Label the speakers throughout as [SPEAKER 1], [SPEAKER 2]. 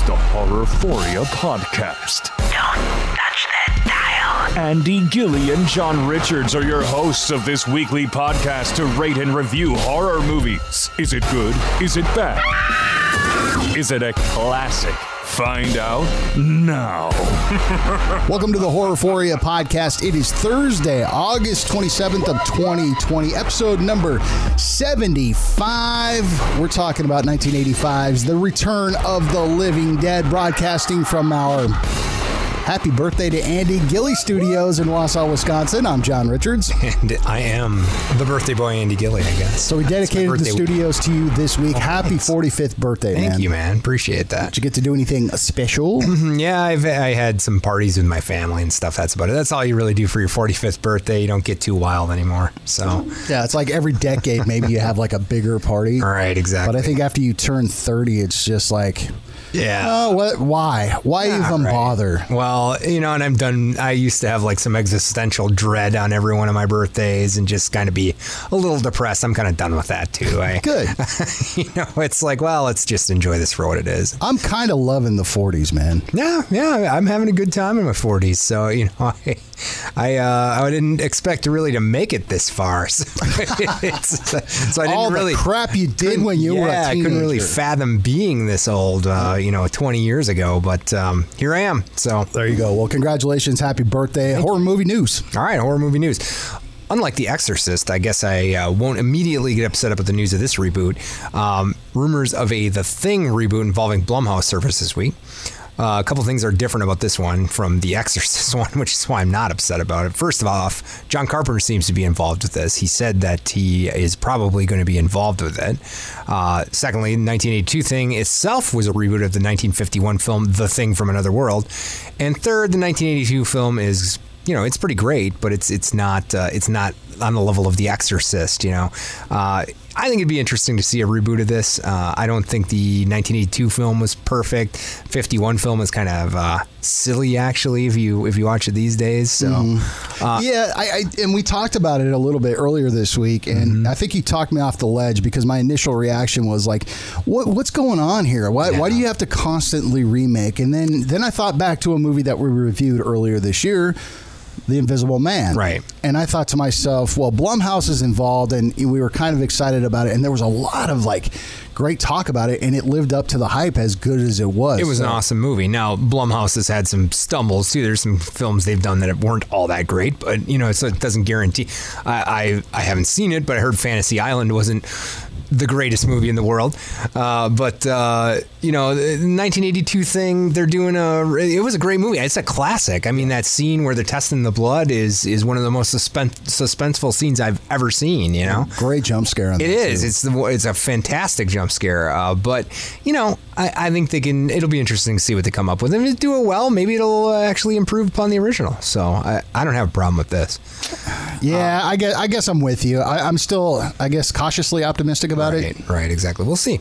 [SPEAKER 1] It's the Horrorphoria Podcast.
[SPEAKER 2] Don't touch that dial.
[SPEAKER 1] Andy Gilly and John Richards are your hosts of this weekly podcast to rate and review horror movies. Is it good? Is it bad? Is it a classic? Find out now.
[SPEAKER 3] Welcome to the Horrorphoria podcast. It is Thursday, August 27th of 2020, episode number 75. We're talking about 1985's The Return of the Living Dead, broadcasting from our Happy birthday to Andy Gilly Studios in Wausau, Wisconsin. I'm John Richards.
[SPEAKER 4] And I am the birthday boy, Andy Gilly, I guess.
[SPEAKER 3] So we dedicated the
[SPEAKER 4] week.
[SPEAKER 3] studios to you this week. Happy 45th birthday,
[SPEAKER 4] Thank
[SPEAKER 3] man.
[SPEAKER 4] you, man. Appreciate that.
[SPEAKER 3] Did you get to do anything special? Mm-hmm.
[SPEAKER 4] Yeah, I've I had some parties with my family and stuff. That's about it. That's all you really do for your 45th birthday. You don't get too wild anymore. So,
[SPEAKER 3] yeah, it's like every decade, maybe you have like a bigger party.
[SPEAKER 4] all right, exactly.
[SPEAKER 3] But I think after you turn 30, it's just like,
[SPEAKER 4] yeah.
[SPEAKER 3] oh, what? Why? Why even
[SPEAKER 4] right.
[SPEAKER 3] bother?
[SPEAKER 4] Well, you know, and I'm done. I used to have like some existential dread on every one of my birthdays and just kind of be a little depressed. I'm kind of done with that too. I,
[SPEAKER 3] Good.
[SPEAKER 4] you know, it's like, well, let's just enjoy this for what it is.
[SPEAKER 3] I'm kind of loving the 40s, man.
[SPEAKER 4] Yeah, yeah, I'm having a good time in my 40s. So you know, I, I, uh, I didn't expect to really to make it this far. So, it's- so I didn't
[SPEAKER 3] All
[SPEAKER 4] really
[SPEAKER 3] crap you did when you
[SPEAKER 4] yeah,
[SPEAKER 3] were a
[SPEAKER 4] I couldn't really fathom being this old, uh, you know, 20 years ago. But um, here I am. So
[SPEAKER 3] there you go. Well, congratulations. Happy birthday. Horror movie news.
[SPEAKER 4] all right, horror movie news. Unlike The Exorcist, I guess I uh, won't immediately get upset about the news of this reboot. Um, rumors of a The Thing reboot involving Blumhouse surfaced this week. Uh, a couple things are different about this one from the Exorcist one, which is why I'm not upset about it. First of all, John Carpenter seems to be involved with this. He said that he is probably going to be involved with it. Uh, secondly, the 1982 thing itself was a reboot of the 1951 film The Thing from Another World. And third, the 1982 film is you know, it's pretty great, but it's it's not uh, it's not on the level of The Exorcist. You know, uh, I think it'd be interesting to see a reboot of this. Uh, I don't think the 1982 film was perfect. 51 film is kind of uh, silly, actually, if you if you watch it these days. So, uh,
[SPEAKER 3] yeah, I, I and we talked about it a little bit earlier this week, and
[SPEAKER 4] Mm-hmm.
[SPEAKER 3] I think you talked me off the ledge because my initial reaction was like, "What what's going on here? Why why do you have to constantly remake?" And then then I thought back to a movie that we reviewed earlier this year. The Invisible Man.
[SPEAKER 4] Right.
[SPEAKER 3] And I thought to myself, well, Blumhouse is involved and we were kind of excited about it. And there was a lot of like great talk about it. And it lived up to the hype as good as it was.
[SPEAKER 4] It was an awesome movie. Now Blumhouse has had some stumbles too. There's some films they've done that weren't all that great, but you know, so it doesn't guarantee. I I, I haven't seen it, but I heard Fantasy Island wasn't the greatest movie in the world. Uh, but uh, you know, the 1982 thing, they're doing a. It was a great movie. It's a classic. I mean, that scene where they're testing the blood is is one of the most suspense, suspenseful scenes I've ever seen. You know.
[SPEAKER 3] Great jump scare on
[SPEAKER 4] It is.
[SPEAKER 3] too.
[SPEAKER 4] It's the. It's a fantastic jump scare. Uh, but you know, I, I think they can. It'll be interesting to see what they come up with. And if they do it well, maybe it'll uh, actually improve upon the original. So I, I don't have a problem with this.
[SPEAKER 3] Yeah, I guess I guess I'm with you. I, I'm still, I guess, cautiously optimistic about it.
[SPEAKER 4] Right. Right. Exactly. We'll see.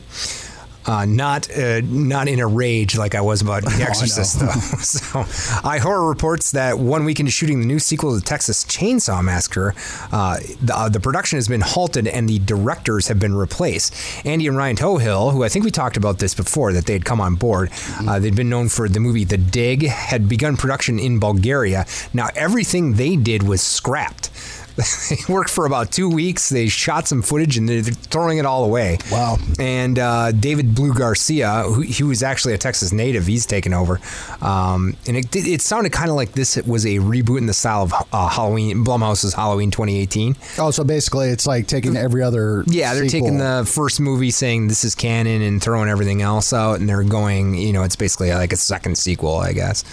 [SPEAKER 4] Uh, not uh, not in a rage like I was about The Exorcist, though. so, iHorror reports that one week into shooting the new sequel to the Texas Chainsaw Massacre, uh, the, uh, the production has been halted and the directors have been replaced. Andy and Ryan Tohill, who I think we talked about this before, that they had come on board. Uh, they'd been known for the movie The Dig, had begun production in Bulgaria. Now everything they did was scrapped. they worked for about two weeks. They shot some footage and they're throwing it all away.
[SPEAKER 3] Wow.
[SPEAKER 4] And uh, David Blue Garcia, who he was actually a Texas native, he's taken over. Um, and it, it sounded kind of like this was a reboot in the style of uh, Halloween, Blumhouse's Halloween 2018.
[SPEAKER 3] Oh, so basically, it's like taking every other.
[SPEAKER 4] Yeah, they're
[SPEAKER 3] sequel.
[SPEAKER 4] taking the first movie, saying this is canon, and throwing everything else out, and they're going, you know, it's basically like a second sequel, I guess.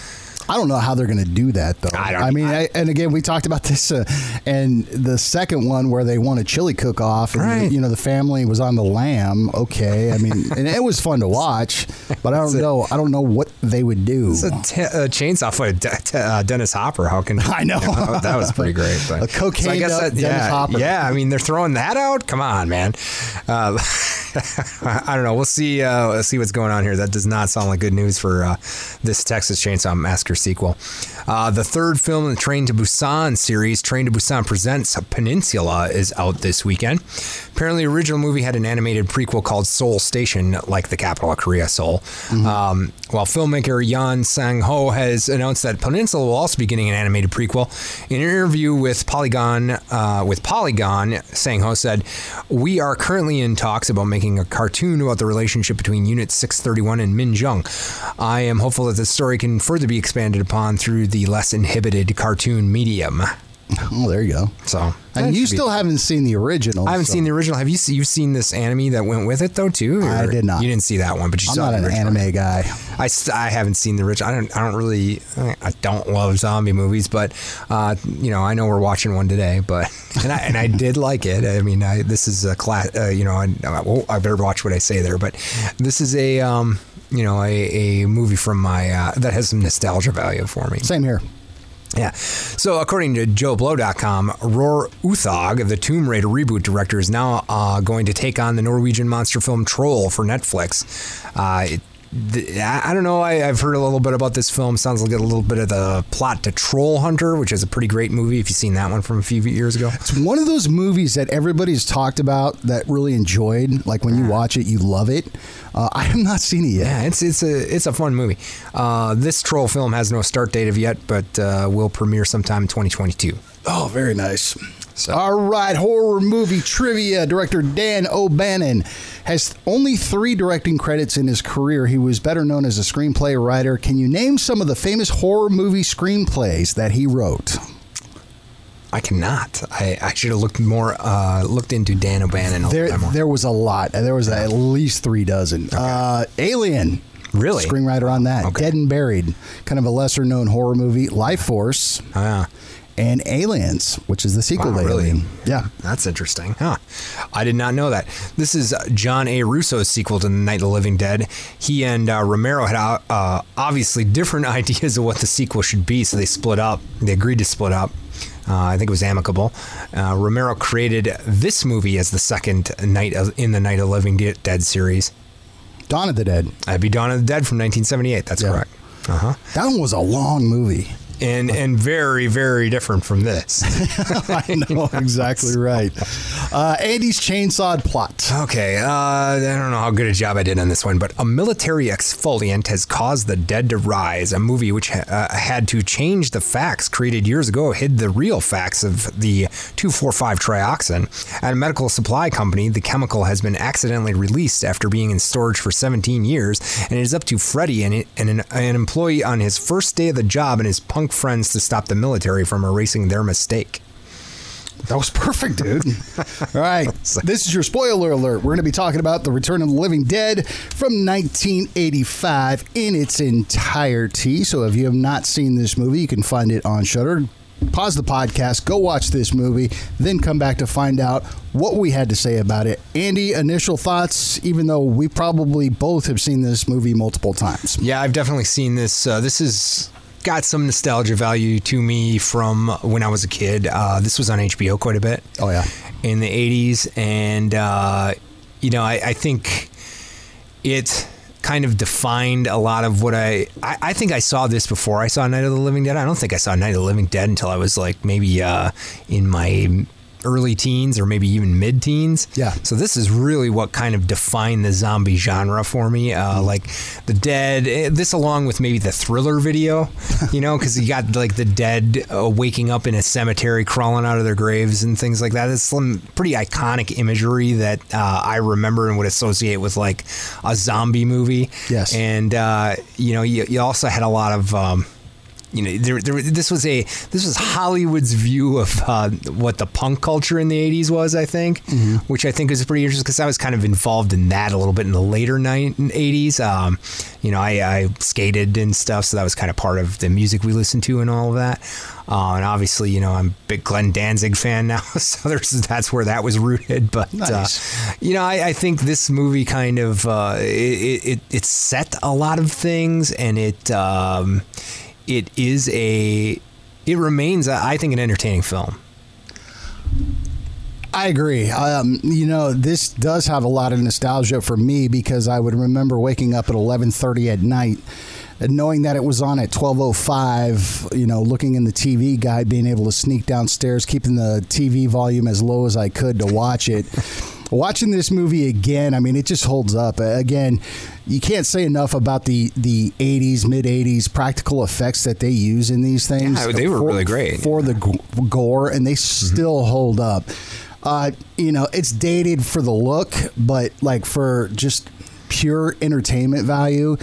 [SPEAKER 3] I don't know how they're going to do that though.
[SPEAKER 4] I don't-
[SPEAKER 3] mean, I, and again, we talked about this, uh, and the second one where they won a chili cook-off, and
[SPEAKER 4] Right.
[SPEAKER 3] you know the family was on the lam. Okay, I mean, and it was fun to watch, but I don't know. I don't know what they would do.
[SPEAKER 4] It's a, t- a chainsaw fight, De- De- uh, Dennis Hopper. How can
[SPEAKER 3] I know.
[SPEAKER 4] that, that was pretty great. But,
[SPEAKER 3] A cocaine up Dennis
[SPEAKER 4] yeah,
[SPEAKER 3] Hopper.
[SPEAKER 4] yeah. I mean, they're throwing that out. Come on, man. Uh, I don't know. We'll see. Uh, see what's going on here. That does not sound like good news for uh, this Texas Chainsaw Massacre sequel. Uh, the third film in the Train to Busan series, Train to Busan Presents Peninsula, is out this weekend. Apparently, the original movie had an animated prequel called Seoul Station, like the capital of Korea, Seoul. Um, while filmmaker Yeon Sang Ho has announced that Peninsula will also be getting an animated prequel. In an interview with Polygon, uh, with Polygon, Sang Ho said, "We are currently in talks about making a cartoon about the relationship between Unit 631 and Minjung. I am hopeful that this story can further be expanded upon through the less inhibited cartoon medium."
[SPEAKER 3] Oh, there you go.
[SPEAKER 4] So,
[SPEAKER 3] And you still haven't seen the original.
[SPEAKER 4] I haven't
[SPEAKER 3] so-
[SPEAKER 4] seen the original. Have you se- you've seen this anime that went with it though too?
[SPEAKER 3] I did not.
[SPEAKER 4] You didn't see that one, but you
[SPEAKER 3] I'm
[SPEAKER 4] saw
[SPEAKER 3] not
[SPEAKER 4] the
[SPEAKER 3] an anime guy.
[SPEAKER 4] I, st- I haven't seen the original. I don't I don't really I don't love zombie movies, but uh, you know I know we're watching one today. But and I, and I did like it. I mean I, this is a class. Uh, you know I, well, I better watch what I say there. But this is a um, you know a, a movie from my uh, that has some nostalgia value for me.
[SPEAKER 3] Same here.
[SPEAKER 4] Yeah. So, according to JoBlo.com, Roar Uthaug, the Tomb Raider reboot director, is now uh, going to take on the Norwegian monster film Troll for Netflix. Uh, it, I don't know. I, I've heard a little bit about this film. Sounds like a little bit of the plot to Troll Hunter, which is a pretty great movie. If you've seen that one from a few years ago,
[SPEAKER 3] It's one of those movies that everybody's talked about that really enjoyed. Like when you watch it, you love it. Uh, I have not seen it yet.
[SPEAKER 4] yeah, it's it's a it's a fun movie. Uh, this Troll film has no start date of yet, but uh, will premiere sometime in 2022.
[SPEAKER 3] Oh, very nice. All right, horror movie trivia. Director Dan O'Bannon has only three directing credits in his career. He was better known as a screenplay writer. Can you name some of the famous horror movie screenplays that he wrote?
[SPEAKER 4] I cannot. I, I should have looked more, uh, looked into Dan O'Bannon
[SPEAKER 3] There,
[SPEAKER 4] little bit more.
[SPEAKER 3] there was a lot. There was at least three dozen. Uh, Alien.
[SPEAKER 4] Really?
[SPEAKER 3] Screenwriter on that.
[SPEAKER 4] Okay.
[SPEAKER 3] Dead and Buried. Kind of a lesser known horror movie. Life Force.
[SPEAKER 4] Ah,
[SPEAKER 3] And Aliens, which is the sequel
[SPEAKER 4] Wow,
[SPEAKER 3] to
[SPEAKER 4] really?
[SPEAKER 3] Alien. Yeah.
[SPEAKER 4] that's interesting. Huh. I did not know that. This is John A. Russo's sequel to The Night of the Living Dead. He and uh, Romero had uh, obviously different ideas of what the sequel should be, so they split up. They agreed to split up. Uh, I think it was amicable. Uh, Romero created this movie as the second night of, in the Night of the Living De- Dead series.
[SPEAKER 3] Dawn of the Dead.
[SPEAKER 4] That'd be Dawn of the Dead from 1978. That's
[SPEAKER 3] Yeah.
[SPEAKER 4] correct. Uh huh.
[SPEAKER 3] That one was a long movie.
[SPEAKER 4] And and very very different from this.
[SPEAKER 3] I know exactly right. Uh, Andy's chainsawed plot.
[SPEAKER 4] Okay, uh, I don't know how good a job I did on this one, but a military exfoliant has caused the dead to rise. A movie which uh, had to change the facts created years ago hid the real facts of the 2,4,5 trioxin. At a medical supply company, the chemical has been accidentally released after being in storage for 17 years, and it is up to Freddie and, and an, an employee on his first day of the job and his punk friends to stop the military from erasing their mistake.
[SPEAKER 3] That was perfect, dude. All right. This is your spoiler alert. We're going to be talking about The Return of the Living Dead from 1985 in its entirety. So if you have not seen this movie, you can find it on Shudder. Pause the podcast, go watch this movie, then come back to find out what we had to say about it. Andy, initial thoughts, even though we probably both have seen this movie multiple times.
[SPEAKER 4] Yeah, I've definitely seen this. Uh, this has got some nostalgia value to me from when I was a kid. Uh, this was on HBO quite a bit.
[SPEAKER 3] Oh, yeah.
[SPEAKER 4] In the 80s. And, uh, you know, I, I think it kind of defined a lot of what I, I. I think I saw this before I saw Night of the Living Dead. I don't think I saw Night of the Living Dead until I was like maybe uh, in my early teens or maybe even mid teens.
[SPEAKER 3] Yeah.
[SPEAKER 4] So this is really what kind of defined the zombie genre for me. Uh, Like the Dead. eh, This along with maybe the Thriller video, you know, because you got like the dead uh, waking up in a cemetery, crawling out of their graves and things like that. It's some pretty iconic imagery that uh, I remember and would associate with like a zombie movie.
[SPEAKER 3] Yes.
[SPEAKER 4] And uh, you know, you, you also had a lot of. Um, you know, there, there, this was a this was Hollywood's view of uh, what the punk culture in the '80s was. I think, which I think is pretty interesting because I was kind of involved in that a little bit in the later ni- '80s. Um, you know, I, I skated and stuff, so that was kind of part of the music we listened to and all of that. Uh, and obviously, you know, I'm a big Glenn Danzig fan now, so there's, that's where that was rooted. But
[SPEAKER 3] Nice.
[SPEAKER 4] uh, you know, I, I think this movie kind of uh, it, it it set a lot of things, and it um, it is a it remains, I think, an entertaining film.
[SPEAKER 3] I agree. Um, you know, this does have a lot of nostalgia for me because I would remember waking up at 11:30 at night and knowing that it was on at 12:05, you know, looking in the TV guide being able to sneak downstairs keeping the TV volume as low as I could to watch it. watching this movie again, I mean, it just holds up. Uh, again, you can't say enough about the the 80s, mid 80s practical effects that they use in these things.
[SPEAKER 4] Yeah, they were
[SPEAKER 3] for,
[SPEAKER 4] really great.
[SPEAKER 3] for the gore, and they still hold up. Uh, you know, it's dated for the look, but like for just pure entertainment value.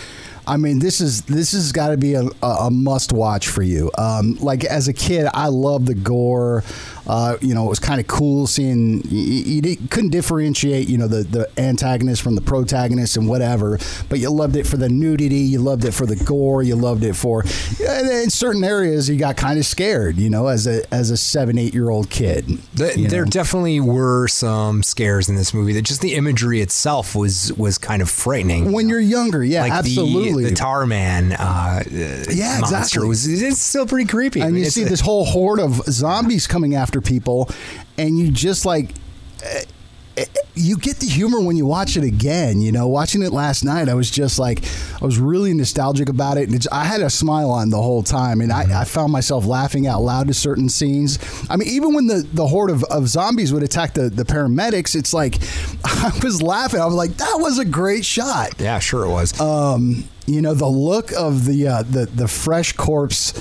[SPEAKER 3] I mean, this is this has got to be a, a, a must watch for you. Um, like as a kid, I love the gore. Uh, you know, it was kind of cool seeing you, you couldn't differentiate, you know, the the antagonist from the protagonist and whatever. But you loved it for the nudity, you loved it for the gore, you loved it for. In certain areas, you got kind of scared, you know, as a as a seven eight year old kid.
[SPEAKER 4] The, there
[SPEAKER 3] know.
[SPEAKER 4] definitely were some scares in this movie. That just the imagery itself was was kind of frightening.
[SPEAKER 3] when you're younger, yeah,
[SPEAKER 4] like
[SPEAKER 3] absolutely.
[SPEAKER 4] the, Tar Man, uh,
[SPEAKER 3] Yeah,
[SPEAKER 4] monster
[SPEAKER 3] exactly.
[SPEAKER 4] was it's still pretty creepy.
[SPEAKER 3] And you
[SPEAKER 4] it's
[SPEAKER 3] see
[SPEAKER 4] a-
[SPEAKER 3] this whole horde of zombies coming after people, and you just like. eh, eh, You get the humor when you watch it again. You know, watching it last night, I was just like, I was really nostalgic about it, and it's, I had a smile on the whole time, and I, I found myself laughing out loud to certain scenes. I mean, even when the, the horde of, of zombies would attack the, the paramedics, it's like I was laughing. I was like, that was a great shot.
[SPEAKER 4] yeah, sure it was.
[SPEAKER 3] Um, you know, the look of the uh, the the fresh corpse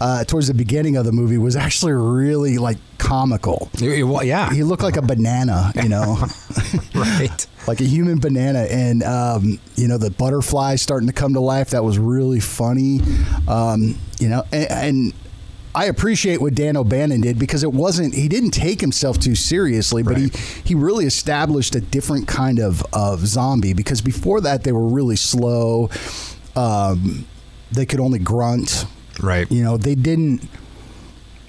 [SPEAKER 3] uh, towards the beginning of the movie was actually really like comical.
[SPEAKER 4] It yeah,
[SPEAKER 3] He looked like a banana, you know,
[SPEAKER 4] right.
[SPEAKER 3] like a human banana, and um, you know the butterflies starting to come to life. That was really funny, um, you know, and. and I appreciate what Dan O'Bannon did because it wasn't he didn't take himself too seriously, but he, he really established a different kind of, of zombie because before that they were really slow. Um, they could only grunt.
[SPEAKER 4] Right.
[SPEAKER 3] You know, they didn't.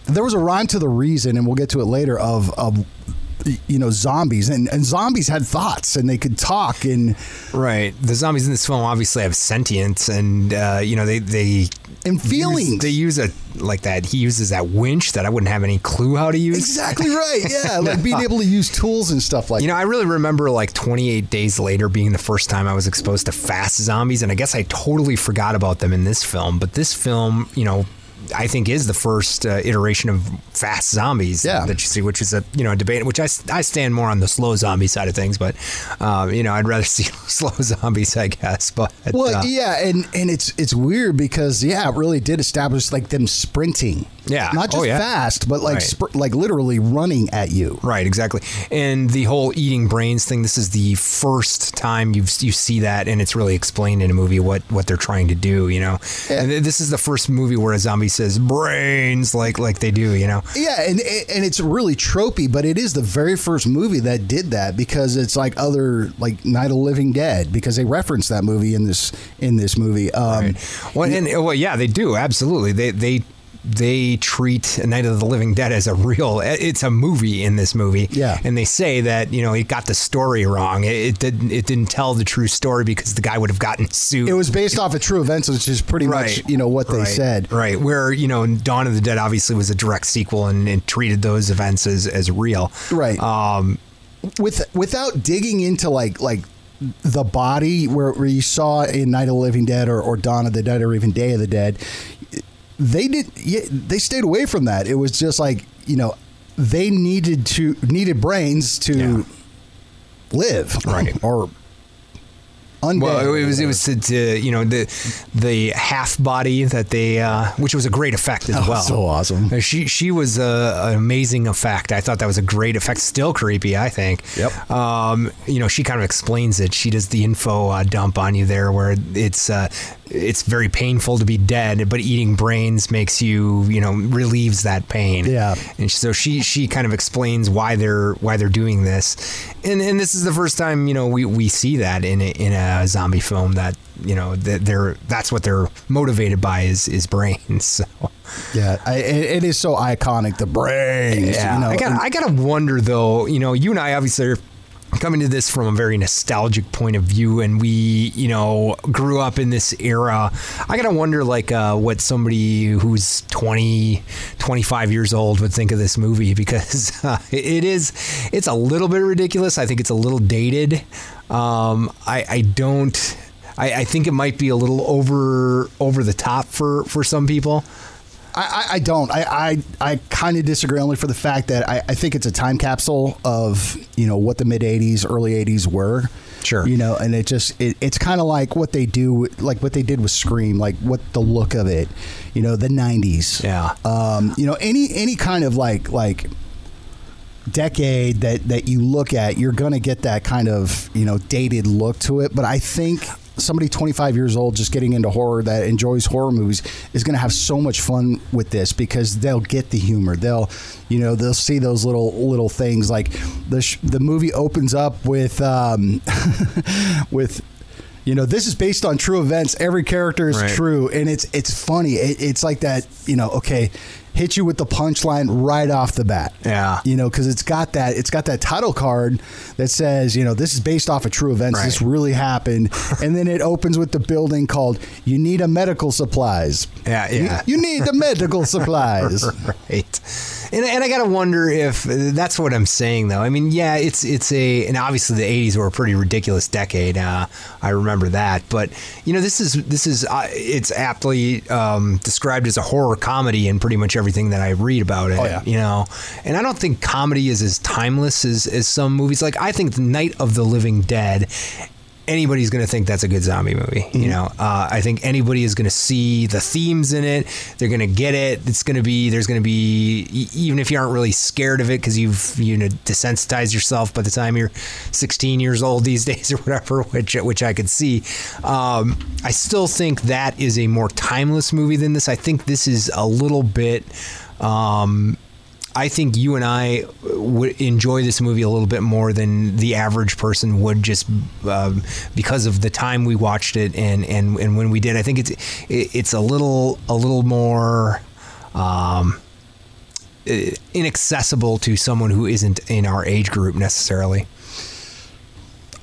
[SPEAKER 3] There was a rhyme to the reason, and we'll get to it later. Of, of you know, zombies, and, and zombies had thoughts, and they could talk, and
[SPEAKER 4] Right. The zombies in this film obviously have sentience, and uh, you know they they
[SPEAKER 3] And feelings.
[SPEAKER 4] Use, they use a like that. He uses that winch that I wouldn't have any clue how to use.
[SPEAKER 3] exactly right. Yeah, like being able to use tools and stuff like.
[SPEAKER 4] You know, I really remember like 28 days later being the first time I was exposed to fast zombies, and I guess I totally forgot about them in this film. But this film, you know, I think is the first uh, iteration of fast zombies
[SPEAKER 3] Yeah.
[SPEAKER 4] that you see, which is a you know a debate. Which I, I stand more on the slow zombie side of things, but um, you know I'd rather see slow zombies, I guess. But
[SPEAKER 3] Well,
[SPEAKER 4] uh,
[SPEAKER 3] yeah, and and it's it's weird because yeah, it really did establish like them sprinting.
[SPEAKER 4] Yeah.
[SPEAKER 3] not just
[SPEAKER 4] Oh, yeah.
[SPEAKER 3] fast, but like
[SPEAKER 4] Right.
[SPEAKER 3] spr- like literally running at you.
[SPEAKER 4] Right, exactly. And the whole eating brains thing. This is the first time you you see that, and it's really explained in a movie what what they're trying to do. You know, and th- this is the first movie where a zombie says brains like like they do. You know,
[SPEAKER 3] Yeah, and and it's really tropey, but it is the very first movie that did that because it's like other like Night of the Living Dead because they reference that movie in this in this movie. Um,
[SPEAKER 4] well, and well, yeah, they do absolutely. They they. They treat Night of the Living Dead as a real. It's a movie in this movie,
[SPEAKER 3] Yeah.
[SPEAKER 4] And they say that you know it got the story wrong. It, it didn't. It didn't tell the true story because the guy would have gotten sued.
[SPEAKER 3] It was based off of true events, which is pretty much you know what they
[SPEAKER 4] right,
[SPEAKER 3] said.
[SPEAKER 4] Right. Where, you know, Dawn of the Dead obviously was a direct sequel and, and treated those events as, as real.
[SPEAKER 3] Right.
[SPEAKER 4] Um,
[SPEAKER 3] with without digging into like like the body where, where you saw in Night of the Living Dead or, or Dawn of the Dead or even Day of the Dead, they did yeah, they stayed away from that. It was just like you know they needed to needed brains to
[SPEAKER 4] Yeah.
[SPEAKER 3] live
[SPEAKER 4] Right.
[SPEAKER 3] or undead.
[SPEAKER 4] well, it was it was to, to you know the the half body that they uh, which was a great effect as
[SPEAKER 3] Oh,
[SPEAKER 4] well.
[SPEAKER 3] so awesome.
[SPEAKER 4] Uh, She she was a, an amazing effect. I thought that was a great effect. Still creepy, I think.
[SPEAKER 3] Yep.
[SPEAKER 4] Um, you know, she kind of explains it. She does the info uh, dump on you there, where it's uh, it's very painful to be dead, but eating brains makes you you know relieves that pain.
[SPEAKER 3] Yeah.
[SPEAKER 4] And so she she kind of explains why they're why they're doing this, and and this is the first time you know we, we see that in a, in a zombie film that you know that they're that's what they're motivated by is is brains. So.
[SPEAKER 3] yeah, I, it, it is so iconic. The brains.
[SPEAKER 4] Yeah,
[SPEAKER 3] you know,
[SPEAKER 4] I got I gotta wonder though. You know, you and I obviously are coming to this from a very nostalgic point of view, and we you know grew up in this era. I gotta wonder like uh, what somebody who's 20, 25 years old would think of this movie because uh, it is it's a little bit ridiculous. I think it's a little dated. Um, I I don't. I, I think it might be a little over over the top for for some people.
[SPEAKER 3] I, I don't. I I, I kind of disagree only for the fact that I, I think it's a time capsule of you know what the mid '80s, early '80s were.
[SPEAKER 4] Sure.
[SPEAKER 3] You know, and it just it, it's kind of like what they do, like what they did with Scream, like what the look of it. You know, the '90s.
[SPEAKER 4] Yeah.
[SPEAKER 3] Um, you know, any any kind of like like decade that that you look at, you're going to get that kind of you know dated look to it. But I think somebody 25 years old just getting into horror that enjoys horror movies is going to have so much fun with this because they'll get the humor. They'll, you know, they'll see those little little things like the sh- the movie opens up with um, with you know this is based on true events every character is
[SPEAKER 4] Right.
[SPEAKER 3] true and it's it's funny it, it's like that you know okay hit you with the punchline right off the bat
[SPEAKER 4] Yeah.
[SPEAKER 3] you know because it's got that it's got that title card that says you know this is based off of true events this really happened and then it opens with the building called you need a medical supplies
[SPEAKER 4] Yeah,
[SPEAKER 3] You-
[SPEAKER 4] yeah.
[SPEAKER 3] you, need the medical supplies
[SPEAKER 4] right. And, and I gotta wonder if that's what I'm saying, though. I mean, yeah, it's it's a and obviously the '80s were a pretty ridiculous decade. Uh, I remember that, but you know, this is this is uh, it's aptly um, described as a horror comedy in pretty much everything that I read about it.
[SPEAKER 3] Oh, yeah.
[SPEAKER 4] You know, and I don't think comedy is as timeless as as some movies. Like I think The Night of the Living Dead anybody's going to think that's a good zombie movie. You know, uh, I think anybody is going to see the themes in it. They're going to get it. It's going to be there's going to be even if you aren't really scared of it because you've you know desensitized yourself by the time you're 16 years old these days or whatever, which which I could see. Um, I still think that is a more timeless movie than this. I think this is a little bit. Um, I think you and I would enjoy this movie a little bit more than the average person would, just um, because of the time we watched it and, and, and when we did. I think it's it's a little a little more um, inaccessible to someone who isn't in our age group necessarily.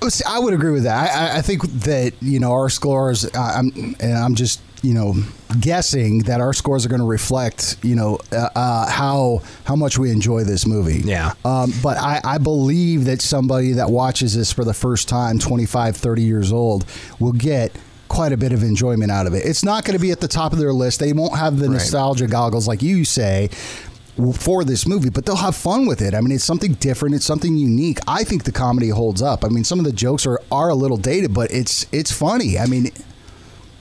[SPEAKER 3] Oh, I would agree with that. I, I- think that you know our scores. uh, I'm I'm just you know guessing that our scores are going to reflect you know uh, uh, how how much we enjoy this movie.
[SPEAKER 4] Yeah.
[SPEAKER 3] Um, but I, I believe that somebody that watches this for the first time, 25, 30 years old, will get quite a bit of enjoyment out of it. It's not going to be at the top of their list. They won't have the
[SPEAKER 4] Right.
[SPEAKER 3] nostalgia goggles like you say for this movie, but they'll have fun with it. I mean, it's something different. It's something unique. I think the comedy holds up. I mean, some of the jokes are, are a little dated, but it's it's funny. I mean,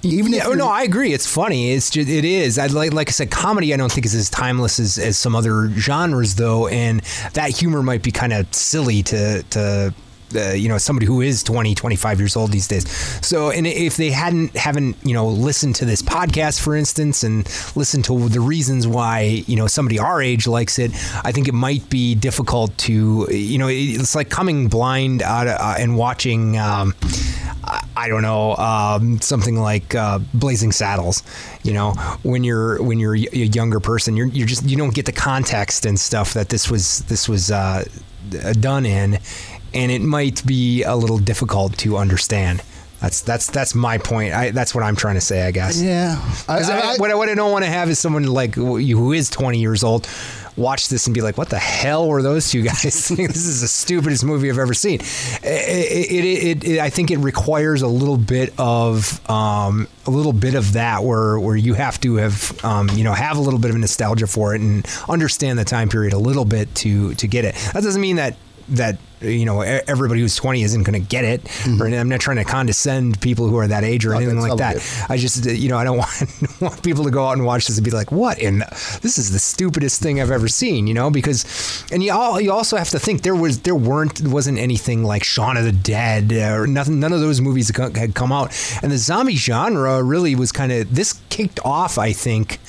[SPEAKER 3] even
[SPEAKER 4] Yeah,
[SPEAKER 3] if
[SPEAKER 4] oh, no, I agree. It's funny. It's just it is. I like like I said, comedy. I don't think is as timeless as, as some other genres, though, and that humor might be kind of silly to to. Uh, you know somebody who is 20 25 years old these days so and if they hadn't haven't you know listened to this podcast for instance and listened to the reasons why you know somebody our age likes it i think it might be difficult to you know it's like coming blind out of, uh, and watching um, I- don't know um, something like uh, Blazing Saddles. You know, when you're when you're a younger person, you're you're just you don't get the context and stuff that this was this was uh, done in, and it might be a little difficult to understand. That's that's that's my point. I, that's what I'm trying to say, I guess.
[SPEAKER 3] yeah, I,
[SPEAKER 4] I- what, I, what I don't want to have is someone like you who is 20 years old watch this and be like, "What the hell were those two guys? This is the stupidest movie I've ever seen." It, it, it, I think it requires a little bit of um, a little bit of that, where where you have to have um, you know have a little bit of nostalgia for it and understand the time period a little bit to to get it. That doesn't mean that that you know everybody who's 20 isn't going to get it or i'm not trying to condescend people who are that age or
[SPEAKER 3] Oh,
[SPEAKER 4] anything like that. I just, uh, you know, I don't want, want people to go out and watch this and be like, "What? in the, this is the stupidest thing I've ever seen," you know? Because, and you all, you also have to think there was, there weren't, wasn't anything like Shaun of the Dead or nothing. None of those movies had come out, and the zombie genre really was kind of this kicked off. I think.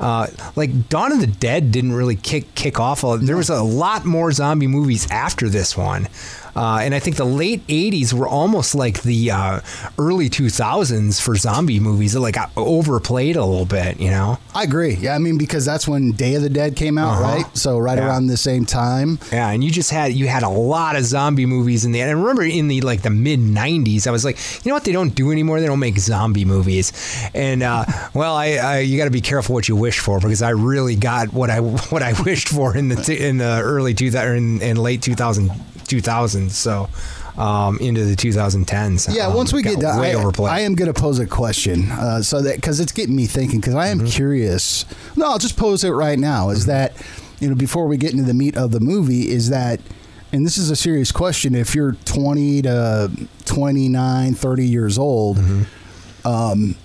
[SPEAKER 4] Uh, like Dawn of the Dead didn't really kick kick off. There was a lot more zombie movies after this one, uh, and I think the late '80s were almost like the uh, early 2000s for zombie movies. It like got overplayed a little bit, you know.
[SPEAKER 3] I agree. Yeah, I mean because that's when Day of the Dead came out,
[SPEAKER 4] Uh-huh.
[SPEAKER 3] right? So right
[SPEAKER 4] Yeah.
[SPEAKER 3] around the same time.
[SPEAKER 4] Yeah, and you just had you had a lot of zombie movies in the. And I remember in the like the mid '90s, I was like, you know what? They don't do anymore. They don't make zombie movies. And uh, well, I, I you got to be careful what you wish for because I really got what I what I wished for in the t- in the early 2000 in, in late 2000 2000s. So. um, into the 2010s.
[SPEAKER 3] Yeah,
[SPEAKER 4] Um,
[SPEAKER 3] once we get
[SPEAKER 4] way
[SPEAKER 3] I,
[SPEAKER 4] overplayed.
[SPEAKER 3] I am going to pose a question, uh, so that because it's getting me thinking. Because I am
[SPEAKER 4] Mm-hmm.
[SPEAKER 3] curious. No, I'll just pose it right now. Is that you know before we get into the meat of the movie, is that and this is a serious question. If you're 20 to 29, 30 years old,
[SPEAKER 4] Mm-hmm.
[SPEAKER 3] um,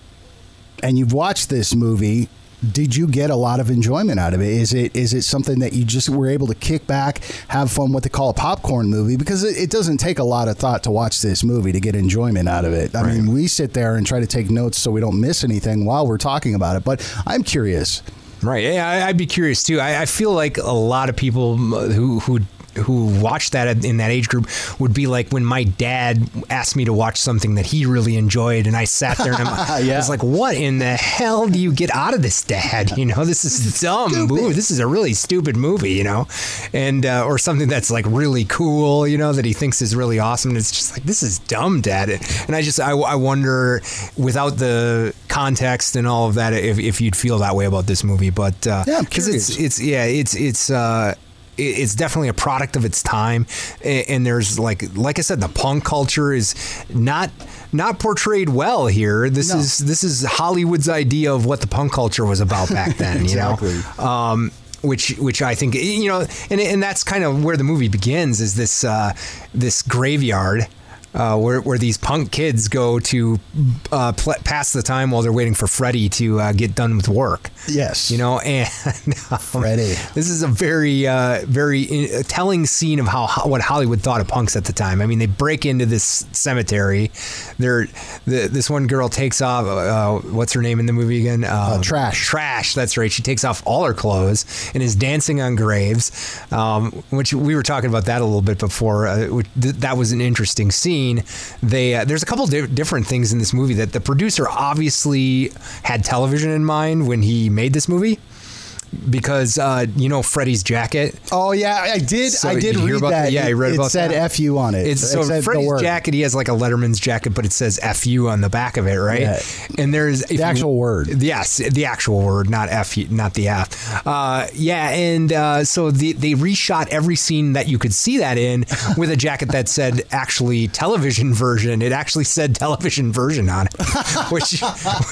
[SPEAKER 3] and you've watched this movie. Did you get a lot of enjoyment out of it? Is it is it something that you just were able to kick back, have fun, what they call a popcorn movie? Because it, it doesn't take a lot of thought to watch this movie to get enjoyment out of it. I mean, we sit there and try to take notes so we don't miss anything while we're talking about it. But I'm curious.
[SPEAKER 4] Right. Yeah, I- I'd be curious too. I, I feel like a lot of people who who who watched that in that age group would be like when my dad asked me to watch something that he really enjoyed, and I sat there and I'm,
[SPEAKER 3] Yeah.
[SPEAKER 4] I was like, "What in the hell do you get out of this, Dad? You know, this is dumb movie. This is a really stupid movie. You know, and uh, or something that's like really cool. You know, that he thinks is really awesome. And it's just like this is dumb, Dad. And I just I, I wonder without the context and all of that if, if you'd feel that way about this movie. But uh,
[SPEAKER 3] Yeah,
[SPEAKER 4] because it's it's yeah it's it's uh it's definitely a product of its time and there's like like i said the punk culture is not not portrayed well here this
[SPEAKER 3] No.
[SPEAKER 4] is this is hollywood's idea of what the punk culture was about back then
[SPEAKER 3] Exactly.
[SPEAKER 4] you know um which which I think you know and and that's kind of where the movie begins is this uh this graveyard uh, where, where these punk kids go to uh, pl- pass the time while they're waiting for Freddy to uh, get done with work.
[SPEAKER 3] Yes.
[SPEAKER 4] You know, and um,
[SPEAKER 3] Freddy.
[SPEAKER 4] This is a very, uh, very in- telling scene of how ho- what Hollywood thought of punks at the time. I mean, they break into this cemetery. They're the, this one girl takes off. Uh, what's her name in the movie again? Um,
[SPEAKER 3] Trash.
[SPEAKER 4] Trash. That's right. She takes off all her clothes and is dancing on graves. Um, which we were talking about that a little bit before. Uh, which, th- that was an interesting scene. They uh, there's a couple di- different things in this movie that the producer obviously had television in mind when he made this movie. Because uh, you know Freddy's jacket.
[SPEAKER 3] Oh yeah, I did.
[SPEAKER 4] So
[SPEAKER 3] I did read
[SPEAKER 4] about
[SPEAKER 3] that.
[SPEAKER 4] Yeah, I read
[SPEAKER 3] it,
[SPEAKER 4] about
[SPEAKER 3] it said
[SPEAKER 4] that.
[SPEAKER 3] "fu" on it.
[SPEAKER 4] It's
[SPEAKER 3] It
[SPEAKER 4] so
[SPEAKER 3] said the
[SPEAKER 4] Freddy's jacket. He has like a Letterman's jacket, but it says "fu" on the back of it, right?
[SPEAKER 3] Yeah.
[SPEAKER 4] And there's
[SPEAKER 3] The
[SPEAKER 4] you-
[SPEAKER 3] actual word.
[SPEAKER 4] Yes, the actual word, not "f," not the "f." Uh, yeah, and uh, so the, they reshot every scene that you could see that in with a jacket that said actually television version. It actually said television version on it, which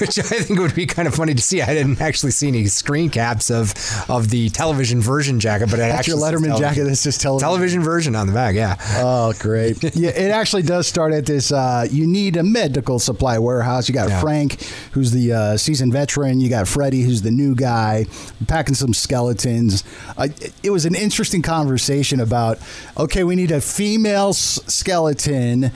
[SPEAKER 4] which I think would be kind of funny to see. I didn't actually see any screen caps of of the television version jacket, but it
[SPEAKER 3] That's your
[SPEAKER 4] actually says
[SPEAKER 3] Letterman jacket. That's just television.
[SPEAKER 4] Television version on the back, yeah.
[SPEAKER 3] Oh, great. yeah, it actually does start at this. Uh, you need a medical supply warehouse. You got
[SPEAKER 4] Yeah.
[SPEAKER 3] Frank, who's the uh, seasoned veteran. You got Freddie, who's the new guy, packing some skeletons. Uh, it- it was an interesting conversation about okay, we need a female s- skeleton.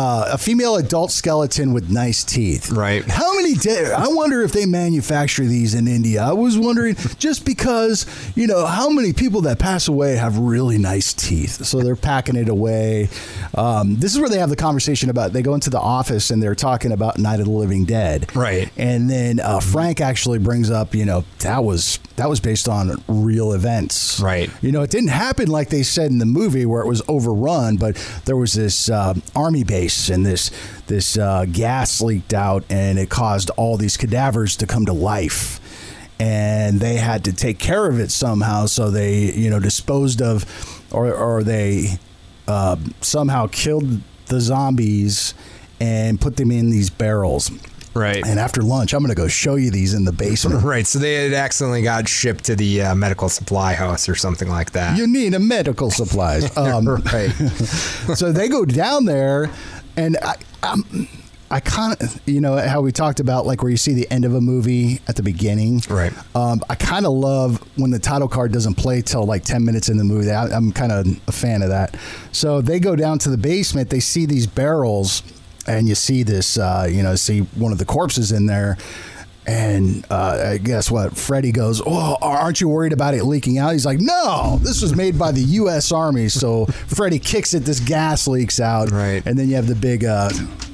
[SPEAKER 3] Uh, a female adult skeleton with nice teeth.
[SPEAKER 4] Right.
[SPEAKER 3] How many? I wonder if they manufacture these in India. I was wondering just because you know how many people that pass away have really nice teeth, so they're packing it away. Um, this is where they have the conversation about. They go into the office and they're talking about Night of the Living Dead.
[SPEAKER 4] Right.
[SPEAKER 3] And then uh, Frank actually brings up, you know, that was that was based on real events.
[SPEAKER 4] Right.
[SPEAKER 3] You know, it didn't happen like they said in the movie where it was overrun, but there was this uh, army base and this this uh, gas leaked out, and it caused all these cadavers to come to life. And they had to take care of it somehow, so they, you know, disposed of, or or they uh, somehow killed the zombies and put them in these barrels.
[SPEAKER 4] Right.
[SPEAKER 3] And after lunch, I'm going to go show you these in the basement.
[SPEAKER 4] Right, so they had accidentally got shipped to the uh, medical supply house or something like that.
[SPEAKER 3] You need a medical supplies. Um,
[SPEAKER 4] right.
[SPEAKER 3] so they go down there, and I, I'm, I kind of, you know, how we talked about like where you see the end of a movie at the beginning.
[SPEAKER 4] Right.
[SPEAKER 3] Um, I kind of love when the title card doesn't play till like 10 minutes in the movie. I, I'm kind of a fan of that. So they go down to the basement, they see these barrels, and you see this, uh, you know, see one of the corpses in there. And uh, guess what? Freddie goes, "Oh, aren't you worried about it leaking out?" He's like, "No, this was made by the U.S. Army." So Freddie kicks it, this gas leaks out,
[SPEAKER 4] Right.
[SPEAKER 3] And then you have the big, uh,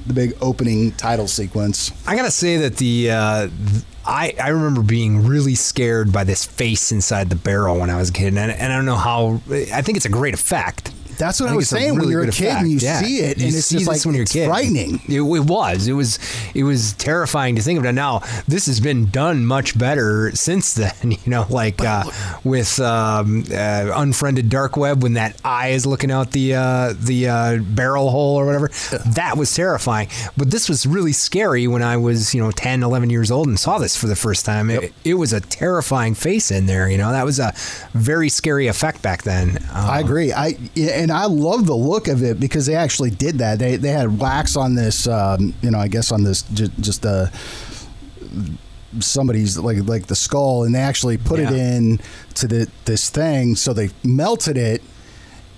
[SPEAKER 3] the big opening title sequence.
[SPEAKER 4] I gotta say that the uh, th- I I remember being really scared by this face inside the barrel when I was a kid, and, and I don't know how. I think it's a great effect.
[SPEAKER 3] That's what I,
[SPEAKER 4] think
[SPEAKER 3] was saying. when you're a kid and you
[SPEAKER 4] Yeah.
[SPEAKER 3] see it,
[SPEAKER 4] You
[SPEAKER 3] and it's just like
[SPEAKER 4] when you're a kid.
[SPEAKER 3] frightening.
[SPEAKER 4] It, it was. It was. It was terrifying to think of. It. Now this has been done much better since then. You know, like uh, with um, uh, unfriended dark web when that eye is looking out the uh, the uh, barrel hole or whatever. That was terrifying. But this was really scary when I was you know 10, 11 years old and saw this for the first time. It, it was a terrifying face in there. You know, that was a very scary effect back then.
[SPEAKER 3] I
[SPEAKER 4] Um,
[SPEAKER 3] agree. I yeah, and I love the look of it because they actually did that. They they had wax on this, um, you know, I guess on this just, just uh, somebody's like like the skull, and they actually put it in to the this thing. So they melted it.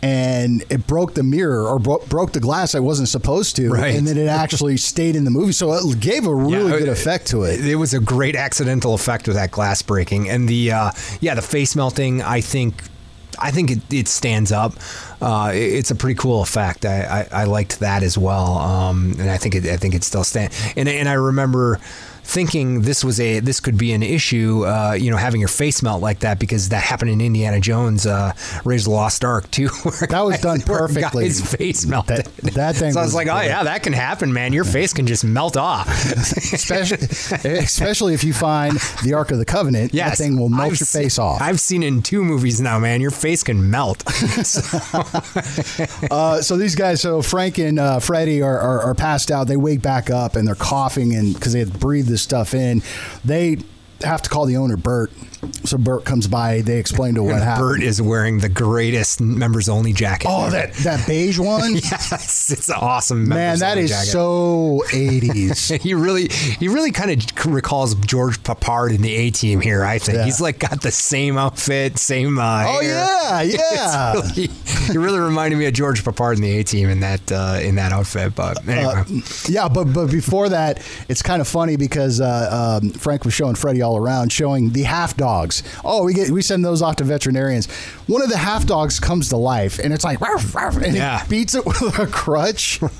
[SPEAKER 3] And it broke the mirror or bro- broke the glass I wasn't supposed to,
[SPEAKER 4] Right.
[SPEAKER 3] and then it actually stayed in the movie, so it gave a really
[SPEAKER 4] Yeah,
[SPEAKER 3] good effect to it.
[SPEAKER 4] It was a great accidental effect with that glass breaking, and the uh, yeah, the face melting. I think, I think it, it stands up. Uh, it- it's a pretty cool effect. I, I, I liked that as well, um, and I think it, I think it still stands. And and I remember thinking this was a this could be an issue. Uh, you know, having your face melt like that because that happened in Indiana Jones, uh, Raiders of the Lost Ark too. where
[SPEAKER 3] That was
[SPEAKER 4] guy-
[SPEAKER 3] done perfectly.
[SPEAKER 4] His face melted.
[SPEAKER 3] That- that thing
[SPEAKER 4] So I
[SPEAKER 3] was
[SPEAKER 4] was like, oh yeah, that can happen, man. Your face can just melt off.
[SPEAKER 3] especially, especially if you find the Ark of the Covenant,
[SPEAKER 4] Yes,
[SPEAKER 3] that thing will melt
[SPEAKER 4] I've
[SPEAKER 3] your
[SPEAKER 4] seen-
[SPEAKER 3] face off.
[SPEAKER 4] I've seen it in two movies now, man. Your face can melt.
[SPEAKER 3] Uh, so these guys, so Frank and uh, Freddie are, are, are passed out. They wake back up and they're coughing and because they had breathed this stuff in. They have to call the owner, Bert. So Bert comes by. They explain to what happened.
[SPEAKER 4] Bert is wearing the greatest members only jacket.
[SPEAKER 3] oh, that that beige one.
[SPEAKER 4] yes, it's an awesome.
[SPEAKER 3] Man, that is
[SPEAKER 4] jacket.
[SPEAKER 3] so 80s.
[SPEAKER 4] He really, he really kind of recalls George Peppard in the A Team here. I think
[SPEAKER 3] Yeah.
[SPEAKER 4] he's like got the same outfit, same. Uh,
[SPEAKER 3] Oh,
[SPEAKER 4] hair.
[SPEAKER 3] yeah, yeah.
[SPEAKER 4] Really, he really reminded me of George Peppard in the A Team in that uh, in that outfit. But anyway,
[SPEAKER 3] Yeah, but but before that, it's kind of funny because uh, um, Frank was showing Freddie all around, showing the half dogs. Oh, we get we send those off to veterinarians. One of the half dogs comes to life, and it's like "Ruff, ruff," and
[SPEAKER 4] Yeah.
[SPEAKER 3] it beats it with a crutch.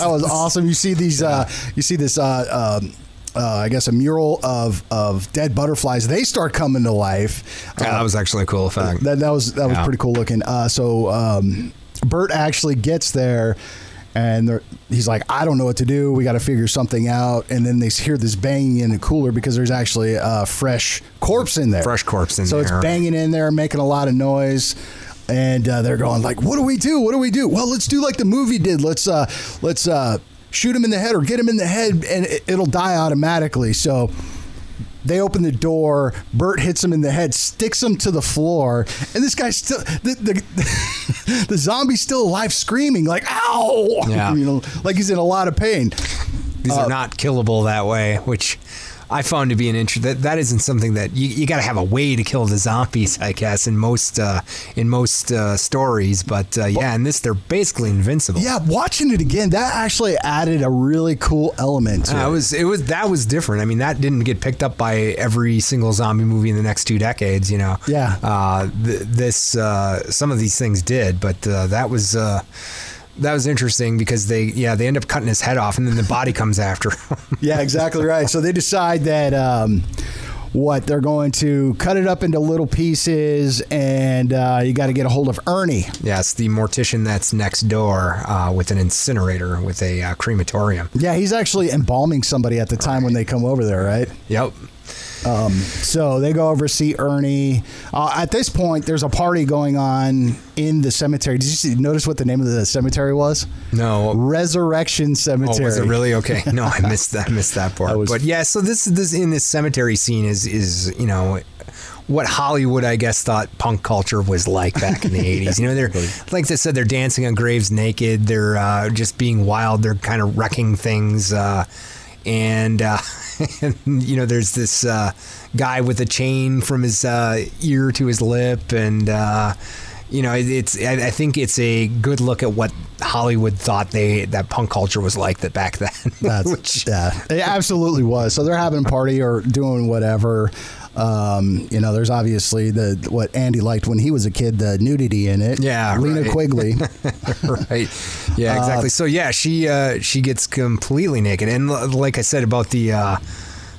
[SPEAKER 3] That was awesome. You see these, uh, you see this. Uh, um, uh, I guess a mural of, of dead butterflies. They start coming to life.
[SPEAKER 4] yeah, that was actually a cool effect.
[SPEAKER 3] That, that was that was pretty cool looking. Uh, so um, Bert actually gets there, and he's like, "I don't know what to do. We got to figure something out." And then they hear this banging in the cooler because there's actually a fresh corpse in there.
[SPEAKER 4] Fresh corpse in
[SPEAKER 3] so
[SPEAKER 4] there.
[SPEAKER 3] So it's banging in there, making a lot of noise. And uh, they're going like, "What do we do? What do we do? Well, let's do like the movie did. Let's uh, let's uh, shoot him in the head or get him in the head, and it, it'll die automatically." So they open the door. Bert hits him in the head, sticks him to the floor, and this guy's still the the, the zombie's still alive, screaming like "ow!"
[SPEAKER 4] Yeah.
[SPEAKER 3] you know, like he's in a lot of pain.
[SPEAKER 4] These
[SPEAKER 3] Uh,
[SPEAKER 4] are not killable that way, which I found to be an interest. That that isn't something that you, you got to have a way to kill the zombies, I guess, in most uh, in most uh, stories. But uh, yeah, in this they're basically invincible.
[SPEAKER 3] Yeah, watching it again, that actually added a really cool element to
[SPEAKER 4] Uh,
[SPEAKER 3] it.
[SPEAKER 4] was it was that was different. I mean, that didn't get picked up by every single zombie movie in the next two decades. You know.
[SPEAKER 3] Yeah.
[SPEAKER 4] Uh, th- this uh, some of these things did, but uh, that was. That was interesting because they, yeah, they end up cutting his head off, and then the body comes after. him.
[SPEAKER 3] Yeah, exactly right. So they decide that um, what they're going to cut it up into little pieces, and uh, you got to get a hold of Ernie.
[SPEAKER 4] Yes, the mortician that's next door uh, with an incinerator with a uh, crematorium.
[SPEAKER 3] Yeah, he's actually embalming somebody at the time when they come over there, right?
[SPEAKER 4] Yep.
[SPEAKER 3] So they go over see Ernie. Uh, at this point, there's a party going on in the cemetery. Did you see, notice what the name of the cemetery was?
[SPEAKER 4] No.
[SPEAKER 3] Resurrection
[SPEAKER 4] Oh,
[SPEAKER 3] Cemetery.
[SPEAKER 4] was it really okay? No, I missed that. I missed that part.
[SPEAKER 3] Was-
[SPEAKER 4] but yeah, so this this in this cemetery scene is is you know what Hollywood I guess thought punk culture was like back in the eighties. You know, they're like they said they're dancing on graves naked. They're uh, just being wild. They're kind of wrecking things. Uh, and, uh, and you know, there's this uh, guy with a chain from his uh, ear to his lip, and uh, you know, it's. I, think it's a good look at what Hollywood thought they that punk culture was like that back then.
[SPEAKER 3] That's
[SPEAKER 4] Which-
[SPEAKER 3] yeah, it absolutely was. So they're having a party or doing whatever. Um, you know, there's obviously the what Andy liked when he was a kid, the nudity in it.
[SPEAKER 4] Yeah,
[SPEAKER 3] Linnea
[SPEAKER 4] right.
[SPEAKER 3] Quigley.
[SPEAKER 4] right. Yeah, exactly. so yeah, she uh, she gets completely naked, and l- like I said about the uh,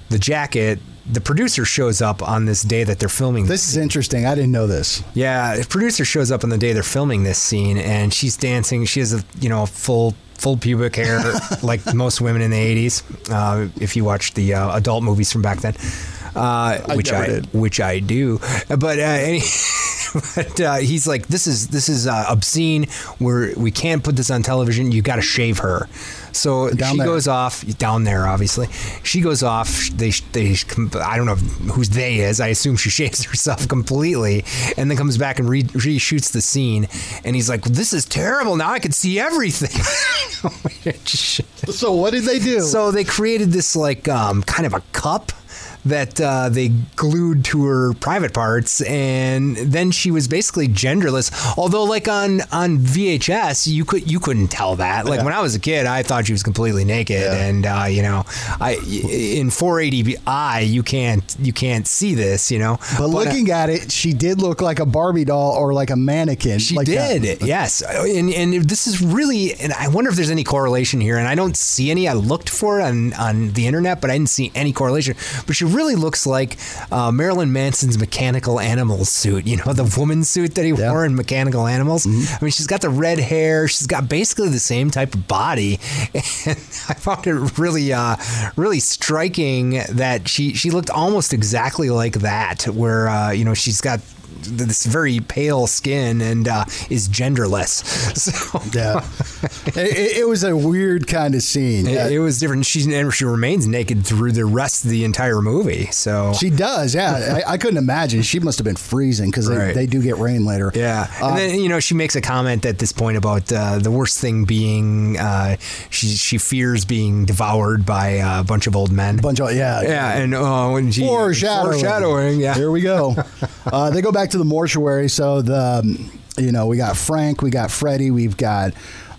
[SPEAKER 4] the jacket, the producer shows up on this day that they're filming.
[SPEAKER 3] This is interesting. I didn't know this.
[SPEAKER 4] Yeah, the producer shows up on the day they're filming this scene, and she's dancing. She has a you know full full pubic hair like most women in the '80s. Uh, if you watch the uh, adult movies from back then, uh, which
[SPEAKER 3] never
[SPEAKER 4] I which I do, but uh, any, but uh, he's like, this is this is uh, obscene. We're we can't put this on television. You got to shave her. So
[SPEAKER 3] Down
[SPEAKER 4] she
[SPEAKER 3] there.
[SPEAKER 4] goes off down there. Obviously, she goes off. They they I don't know who's they is. I assume she shaves herself completely, and then comes back and re- reshoots the scene. And he's like, "This is terrible. Now I can see everything."
[SPEAKER 3] So what did they do?
[SPEAKER 4] So they created this like um, kind of a cup that uh, they glued to her private parts, and then she was basically genderless. Although, like on on VHS, you could you couldn't tell that. Like when I was a kid, I thought she was completely naked,
[SPEAKER 3] Yeah.
[SPEAKER 4] and uh, you know, I in 480i you can't you can't see this, you know.
[SPEAKER 3] but
[SPEAKER 4] uh,
[SPEAKER 3] looking at it, she did look like a Barbie doll or like a mannequin.
[SPEAKER 4] She
[SPEAKER 3] like that.
[SPEAKER 4] did, yes. And and this is really, and I wonder if there's any correlation here. And I don't see any. I looked for it on on the internet, but I didn't see any correlation. But she really looks like uh, Marilyn Manson's mechanical animals suit. You know, the woman suit that he
[SPEAKER 3] Yeah.
[SPEAKER 4] wore in Mechanical Animals.
[SPEAKER 3] Mm-hmm.
[SPEAKER 4] I mean, she's got the red hair. She's got basically the same type of body, and I found it really, uh, really striking that she she looked almost exactly like that. Where uh, you know she's got this very pale skin and uh, is genderless. So
[SPEAKER 3] Yeah, it, it was a weird kind of scene.
[SPEAKER 4] it,
[SPEAKER 3] Yeah.
[SPEAKER 4] it was different. She she remains naked through the rest of the entire movie. So
[SPEAKER 3] She does, yeah. I, I couldn't imagine. She must have been freezing because they,
[SPEAKER 4] Right.
[SPEAKER 3] they do get rain later.
[SPEAKER 4] Yeah,
[SPEAKER 3] Uh,
[SPEAKER 4] and then you know she makes a comment at this point about uh, the worst thing being uh, she she fears being devoured by a bunch of old men.
[SPEAKER 3] bunch of yeah,
[SPEAKER 4] yeah, and uh, when she
[SPEAKER 3] foreshadowing.
[SPEAKER 4] foreshadowing, yeah.
[SPEAKER 3] Here we go. uh, they go back to the mortuary. So the, um, you know, we got Frank, we got Freddy, we've got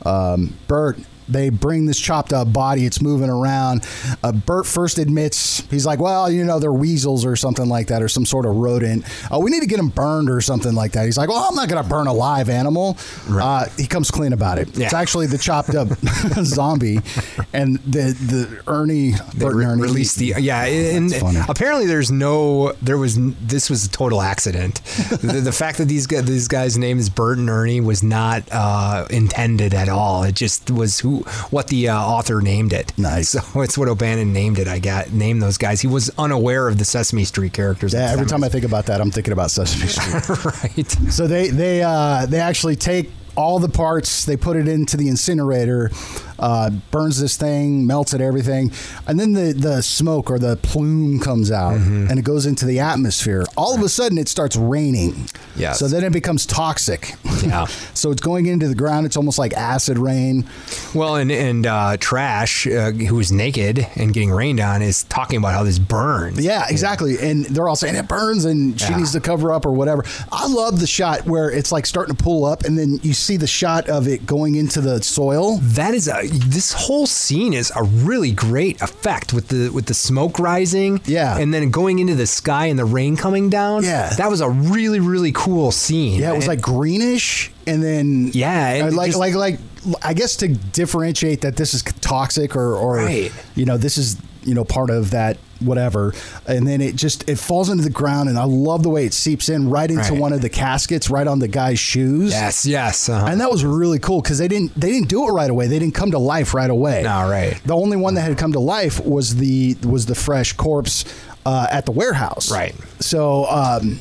[SPEAKER 3] um, Bert. They bring this chopped up body. It's moving around. Uh, Bert first admits he's like, "Well, you know, they're weasels or something like that, or some sort of rodent. Oh, we need to get them burned or something like that." He's like, "Well, I'm not going to burn a live animal." Uh, he comes clean about it.
[SPEAKER 4] Yeah.
[SPEAKER 3] It's actually the chopped up zombie, and the the Ernie,
[SPEAKER 4] They
[SPEAKER 3] Bert
[SPEAKER 4] re-
[SPEAKER 3] Ernie
[SPEAKER 4] released the yeah, and apparently there's no there was this was a total accident. the, the fact that these guys, these guys' name is Bert and Ernie was not uh, intended at all. It just was who what the uh, author named it.
[SPEAKER 3] Nice.
[SPEAKER 4] So it's what O'Bannon named it. I got named those guys. He was unaware of the Sesame Street characters.
[SPEAKER 3] Yeah, every time I think about that, I'm thinking about Sesame Street.
[SPEAKER 4] right.
[SPEAKER 3] so they they uh, they actually take all the parts, they put it into the incinerator, uh, burns this thing, melts it, everything, and then the the smoke or the plume comes out
[SPEAKER 4] Mm-hmm.
[SPEAKER 3] and it goes into the atmosphere. All of a sudden, it starts raining.
[SPEAKER 4] Yes.
[SPEAKER 3] So then it becomes toxic.
[SPEAKER 4] Yeah.
[SPEAKER 3] so it's going into the ground. It's almost like acid rain.
[SPEAKER 4] Well, and and uh, Trash, uh, who is naked and getting rained on, is talking about how this burns.
[SPEAKER 3] Yeah, exactly. And they're all saying it burns and she
[SPEAKER 4] Yeah.
[SPEAKER 3] needs to cover up or whatever. I love the shot where it's like starting to pull up and then you see the shot of it going into the soil.
[SPEAKER 4] That is a this whole scene is a really great effect with the with the smoke rising,
[SPEAKER 3] Yeah.
[SPEAKER 4] and then going into the sky and the rain coming down.
[SPEAKER 3] Yeah.
[SPEAKER 4] that was a really really cool scene.
[SPEAKER 3] Yeah, it was
[SPEAKER 4] And-
[SPEAKER 3] like greenish and then
[SPEAKER 4] Yeah, and
[SPEAKER 3] uh, like
[SPEAKER 4] just-
[SPEAKER 3] like like I guess to differentiate that this is toxic or or
[SPEAKER 4] Right.
[SPEAKER 3] you know this is you know part of that whatever and then it just it falls into the ground and I love the way it seeps in right into
[SPEAKER 4] Right.
[SPEAKER 3] one of the caskets right on the guy's shoes.
[SPEAKER 4] yes, yes, uh-huh.
[SPEAKER 3] And that was really cool because they didn't they didn't do it right away. They didn't come to life right away.
[SPEAKER 4] No, right.
[SPEAKER 3] The only one that had come to life was the was the fresh corpse uh, at the warehouse.
[SPEAKER 4] Right.
[SPEAKER 3] So um,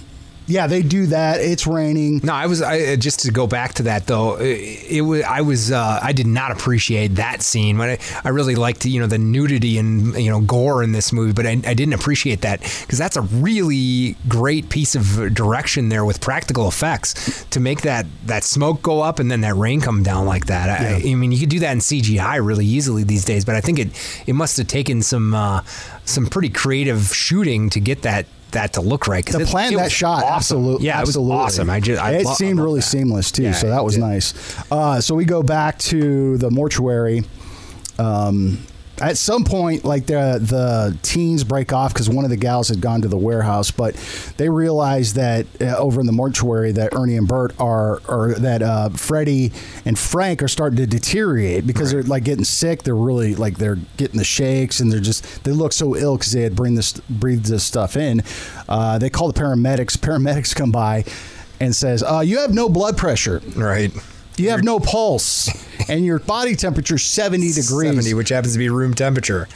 [SPEAKER 3] yeah, they do that. It's raining.
[SPEAKER 4] No, I was I, just to go back to that though. It, it was I was uh, I did not appreciate that scene. But I, I really liked you know the nudity and you know gore in this movie, but I, I didn't appreciate that because that's a really great piece of direction there with practical effects to make that that smoke go up and then that rain come down like that. I, I mean, you could do that in CGI really easily these days, but I think it it must have taken some uh, some pretty creative shooting to get that. That to look right. it-
[SPEAKER 3] plan
[SPEAKER 4] it
[SPEAKER 3] that shot,
[SPEAKER 4] awesome.
[SPEAKER 3] absolutely,
[SPEAKER 4] Yeah, it was awesome. I just I
[SPEAKER 3] it
[SPEAKER 4] lo-
[SPEAKER 3] seemed really
[SPEAKER 4] that.
[SPEAKER 3] seamless too,
[SPEAKER 4] Yeah,
[SPEAKER 3] so that was
[SPEAKER 4] did.
[SPEAKER 3] nice. Uh, so we go back to the mortuary. Um, at some point, like the the teens break off because one of the gals had gone to the warehouse, but they realize that uh, over in the mortuary that Ernie and Bert are, or that uh, Freddie and Frank are starting to deteriorate because they're like getting sick. They're really like they're getting the shakes and they're just they look so ill because they had bring this breathed this stuff in. Uh, they call the paramedics. Paramedics come by and says, uh, "You have no blood pressure."
[SPEAKER 4] Right.
[SPEAKER 3] You have no pulse, and your body temperature is 70 degrees.
[SPEAKER 4] 70, which happens to be room temperature.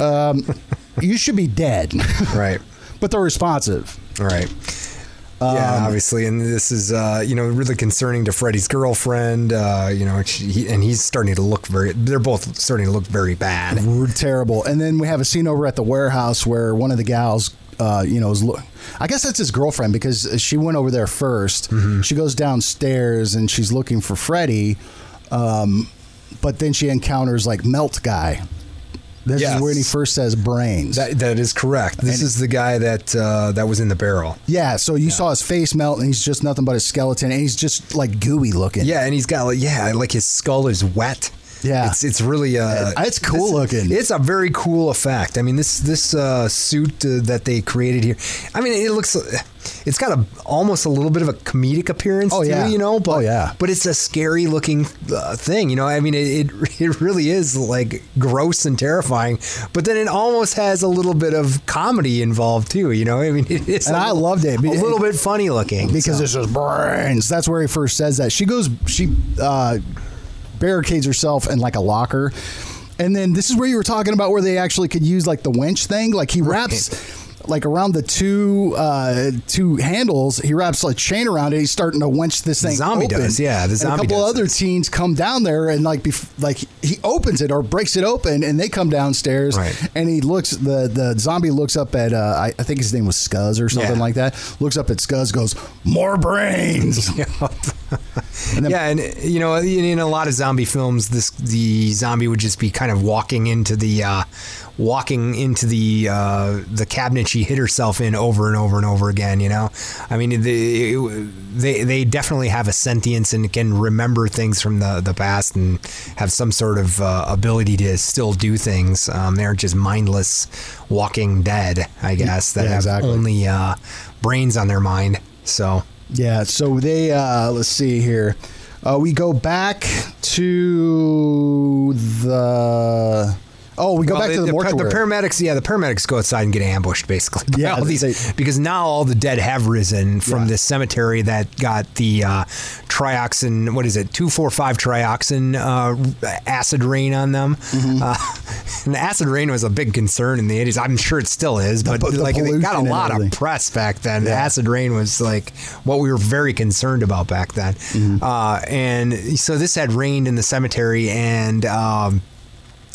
[SPEAKER 3] You should be dead.
[SPEAKER 4] right.
[SPEAKER 3] but they're responsive.
[SPEAKER 4] Right.
[SPEAKER 3] Um,
[SPEAKER 4] yeah, obviously, and this is uh, you know really concerning to Freddy's girlfriend. Uh, you know, she, he, and he's starting to look very. They're both starting to look very bad.
[SPEAKER 3] Terrible. And then we have a scene over at the warehouse where one of the gals, uh, you know, is lo- I guess that's his girlfriend because she went over there 1st
[SPEAKER 4] Mm-hmm.
[SPEAKER 3] She goes downstairs and she's looking for Freddy, um, but then she encounters like Melt Guy. This
[SPEAKER 4] Yes.
[SPEAKER 3] is when he first says brains.
[SPEAKER 4] That that is correct. This is the guy that uh, that was in the barrel.
[SPEAKER 3] yeah, so you saw his face melt and he's just nothing but a skeleton and he's just like gooey looking.
[SPEAKER 4] Yeah, and he's got like yeah, like his skull is wet.
[SPEAKER 3] Yeah.
[SPEAKER 4] it's it's really uh,
[SPEAKER 3] It's cool looking.
[SPEAKER 4] It's a very cool effect. I mean, this this uh, suit uh, that they created here. I mean, it looks. It's got a almost a little bit of a comedic appearance.
[SPEAKER 3] Oh, yeah.
[SPEAKER 4] it, you know. But,
[SPEAKER 3] Oh, yeah.
[SPEAKER 4] But it's a scary looking uh, thing. You know. I mean, it, it it really is like gross and terrifying. But then it almost has a little bit of comedy involved too. You know. I mean, it is.
[SPEAKER 3] And
[SPEAKER 4] a
[SPEAKER 3] I loved it.
[SPEAKER 4] A little bit funny looking
[SPEAKER 3] because
[SPEAKER 4] so.
[SPEAKER 3] it's just brains. That's where he first says that. She goes, she uh, barricades herself in like a locker. And then this is where you were talking about where they actually could use like the winch thing. Like he wraps like around the two uh, two handles, he wraps a chain around it. He's starting to winch this thing.
[SPEAKER 4] zombie
[SPEAKER 3] open.
[SPEAKER 4] does, yeah, the
[SPEAKER 3] And
[SPEAKER 4] zombie
[SPEAKER 3] a couple other
[SPEAKER 4] this.
[SPEAKER 3] teens come down there and like bef- like he opens it or breaks it open, and they come downstairs.
[SPEAKER 4] Right.
[SPEAKER 3] And he looks the the zombie looks up at uh, I, I think his name was Scuzz or something
[SPEAKER 4] Yeah.
[SPEAKER 3] like that. Looks up at Scuzz, goes more brains. And then-
[SPEAKER 4] yeah, and you know, in, in a lot of zombie films, this the zombie would just be kind of walking into the uh, walking into the uh, the cabinet she hid herself in over and over and over again. You know, I mean, they they, they definitely have a sentience and can remember things from the, the past and have some sort of uh, ability to still do things. Um, they aren't just mindless walking dead, I guess, that
[SPEAKER 3] Yeah,
[SPEAKER 4] have
[SPEAKER 3] exactly.
[SPEAKER 4] only uh, brains on their mind. So.
[SPEAKER 3] Yeah, so they uh let's see here. Uh, we go back to the Oh, we go
[SPEAKER 4] Well,
[SPEAKER 3] back to the,
[SPEAKER 4] the,
[SPEAKER 3] mortuary.
[SPEAKER 4] the paramedics, yeah, the paramedics go outside and get ambushed basically.
[SPEAKER 3] Yeah,
[SPEAKER 4] these, because now all the dead have risen from
[SPEAKER 3] Yeah.
[SPEAKER 4] this cemetery that got the uh, trioxin. What is it? Two four five trioxin uh, acid rain on them.
[SPEAKER 3] Mm-hmm.
[SPEAKER 4] Uh, and acid rain was a big concern in the eighties. I'm sure it still is, but
[SPEAKER 3] the
[SPEAKER 4] like they got a lot of press back then.
[SPEAKER 3] Yeah.
[SPEAKER 4] Acid rain was like what we were very concerned about back then.
[SPEAKER 3] Mm-hmm.
[SPEAKER 4] Uh, and so this had rained in the cemetery and. Um,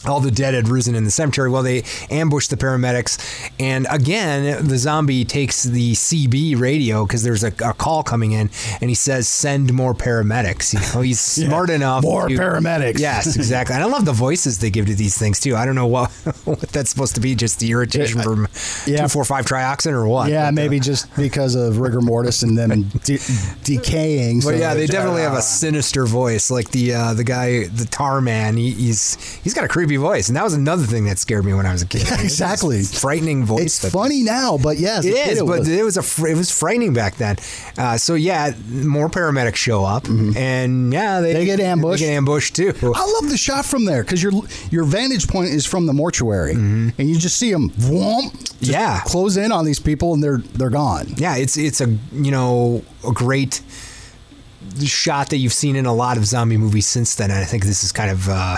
[SPEAKER 4] all the dead had risen in the cemetery. Well, they ambushed the paramedics, and again, the zombie takes the CB radio because there's a, a call coming in, and he says, "Send more paramedics." You know, he's smart enough.
[SPEAKER 3] More
[SPEAKER 4] to-
[SPEAKER 3] paramedics.
[SPEAKER 4] Yes, exactly. And I love the voices they give to these things too. I don't know what what that's supposed to be, just the irritation from
[SPEAKER 3] yeah.
[SPEAKER 4] two four five trioxin or what.
[SPEAKER 3] yeah,
[SPEAKER 4] But, uh,
[SPEAKER 3] maybe just because of rigor mortis and them de- decaying.
[SPEAKER 4] But
[SPEAKER 3] so
[SPEAKER 4] yeah, they definitely have a sinister voice, like the uh, the guy, the tar man. He, he's he's got a creepy voice, and that was another thing that scared me when I was a kid.
[SPEAKER 3] Yeah, exactly.
[SPEAKER 4] Frightening voice.
[SPEAKER 3] It's
[SPEAKER 4] that-
[SPEAKER 3] funny now, but yes,
[SPEAKER 4] It
[SPEAKER 3] as a kid
[SPEAKER 4] is, but
[SPEAKER 3] was.
[SPEAKER 4] it was a it was frightening back then. Uh, so yeah, more paramedics show up, and yeah, they,
[SPEAKER 3] Mm-hmm. They get ambushed.
[SPEAKER 4] They get ambushed too.
[SPEAKER 3] I love the shot from there because your your vantage point is from the mortuary, and you just see them whoomp,
[SPEAKER 4] Mm-hmm. Yeah.
[SPEAKER 3] close in on these people, and they're they're gone.
[SPEAKER 4] Yeah, it's it's a you know a great shot that you've seen in a lot of zombie movies since then. And I think this is kind of uh,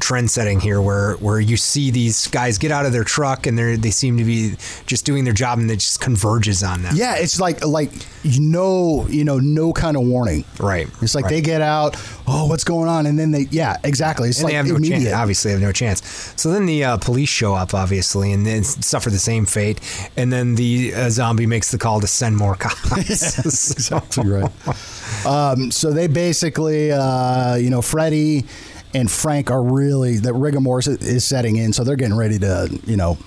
[SPEAKER 4] trend setting here, where where you see these guys get out of their truck and they they seem to be just doing their job, and it just converges on them.
[SPEAKER 3] Yeah, it's like like you know you know no kind of warning.
[SPEAKER 4] Right.
[SPEAKER 3] It's like
[SPEAKER 4] right.
[SPEAKER 3] they get out. Oh, what's going on? And then they yeah exactly. It's
[SPEAKER 4] and
[SPEAKER 3] like
[SPEAKER 4] they have no
[SPEAKER 3] immediate.
[SPEAKER 4] chance. Obviously, have no chance. So then the uh, police show up, obviously, and then suffer the same fate. And then the uh, zombie makes the call to send more cops.
[SPEAKER 3] exactly right. Um, so they basically, uh, you know, Freddy and Frank are really that rigor mortis is setting in, so they're getting ready to, you know.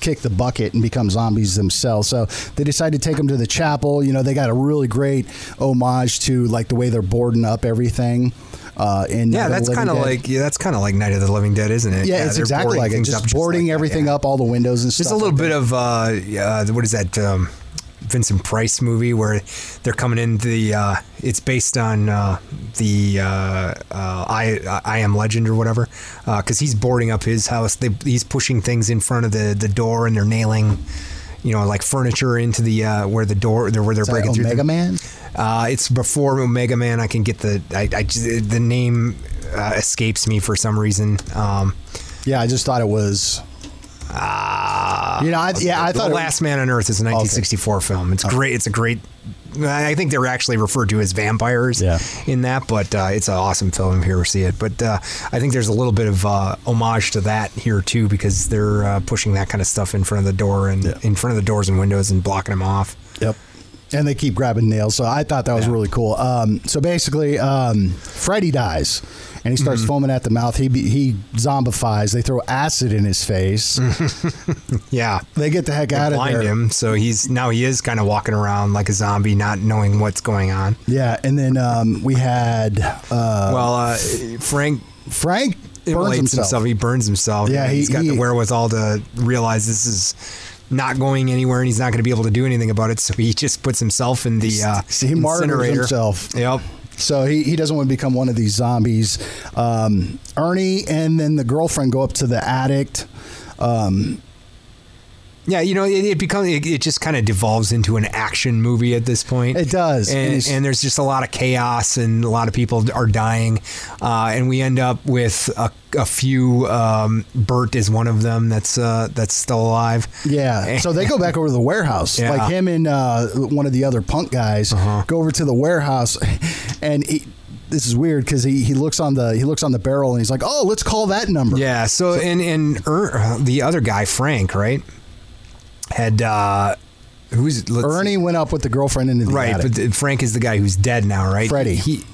[SPEAKER 3] Kick the bucket and become zombies themselves. So they decide to take them to the chapel. You know, they got a really great homage to like the way they're boarding up everything. Uh, in
[SPEAKER 4] Yeah,
[SPEAKER 3] Night of the
[SPEAKER 4] that's kind of like yeah, that's kind of like Night of the Living Dead, isn't it?
[SPEAKER 3] yeah, it's exactly like it. Just boarding
[SPEAKER 4] like that,
[SPEAKER 3] everything
[SPEAKER 4] yeah.
[SPEAKER 3] up, all the windows and
[SPEAKER 4] Just
[SPEAKER 3] stuff.
[SPEAKER 4] a little
[SPEAKER 3] like
[SPEAKER 4] bit
[SPEAKER 3] that.
[SPEAKER 4] of uh, uh, what is that? Um, Vincent Price movie where they're coming in the. Uh, it's based on uh, the uh, uh, I I Am Legend or whatever, because he's boarding up his house. They, he's pushing things in front of the the door and they're nailing. You know, like furniture into the uh, where the door, where they're
[SPEAKER 3] Is
[SPEAKER 4] breaking through.
[SPEAKER 3] Omega Man.
[SPEAKER 4] Uh, it's before Omega Man. I can get the I, I the name uh, escapes me for some reason. Um,
[SPEAKER 3] Yeah, I just thought it was. You know, I, yeah, I thought
[SPEAKER 4] Last Man on Earth is a 1964 film. It's great. It's a great. I think they're actually referred to as vampires
[SPEAKER 3] Yeah.
[SPEAKER 4] in that, but uh, it's an awesome film if you ever see it. But uh, I think there's a little bit of uh, homage to that here too because they're uh, pushing that kind of stuff in front of the door and in front of the doors and windows and blocking them off.
[SPEAKER 3] Yep. And they keep grabbing nails. So I thought that was
[SPEAKER 4] Yeah.
[SPEAKER 3] really cool. Um, so basically, um, Freddy dies and he starts
[SPEAKER 4] Mm-hmm.
[SPEAKER 3] foaming at the mouth. He, be- he zombifies. They throw acid in his face.
[SPEAKER 4] Yeah.
[SPEAKER 3] they get the heck
[SPEAKER 4] They
[SPEAKER 3] out of
[SPEAKER 4] blind
[SPEAKER 3] there.
[SPEAKER 4] him, so he's now he is kind of walking around like a zombie, not knowing what's going on.
[SPEAKER 3] Yeah. And then um, we had uh,
[SPEAKER 4] well, uh, Frank
[SPEAKER 3] Frank burns himself.
[SPEAKER 4] himself. He burns himself.
[SPEAKER 3] Yeah, he-
[SPEAKER 4] he's got
[SPEAKER 3] he-
[SPEAKER 4] the wherewithal to realize this is not going anywhere, and he's not going to be able to do anything about it. So he just puts himself in the uh,
[SPEAKER 3] See, he
[SPEAKER 4] incinerator.
[SPEAKER 3] himself.
[SPEAKER 4] Yep.
[SPEAKER 3] So he, he doesn't want to become one of these zombies. Um, Ernie and then the girlfriend go up to the attic. Um,
[SPEAKER 4] Yeah, you know, it, it becomes it, it just kind of devolves into an action movie at this point.
[SPEAKER 3] It does, and
[SPEAKER 4] and, and there's just a lot of chaos, and a lot of people are dying, uh, and we end up with a, a few. Um, Bert is one of them that's uh, that's still alive.
[SPEAKER 3] Yeah. So they go back over to the warehouse.
[SPEAKER 4] Yeah.
[SPEAKER 3] Like him and uh, one of the other punk guys
[SPEAKER 4] Uh-huh.
[SPEAKER 3] go over to the warehouse, and he, this is weird because he, he looks on the he looks on the barrel and he's like, oh, let's call that number.
[SPEAKER 4] Yeah. So and and er, the other guy, Frank, right, had uh, who's let's-
[SPEAKER 3] Ernie went up with the girlfriend into the
[SPEAKER 4] Right,
[SPEAKER 3] attic.
[SPEAKER 4] but Frank is the guy who's dead now, right?
[SPEAKER 3] Freddy.
[SPEAKER 4] He,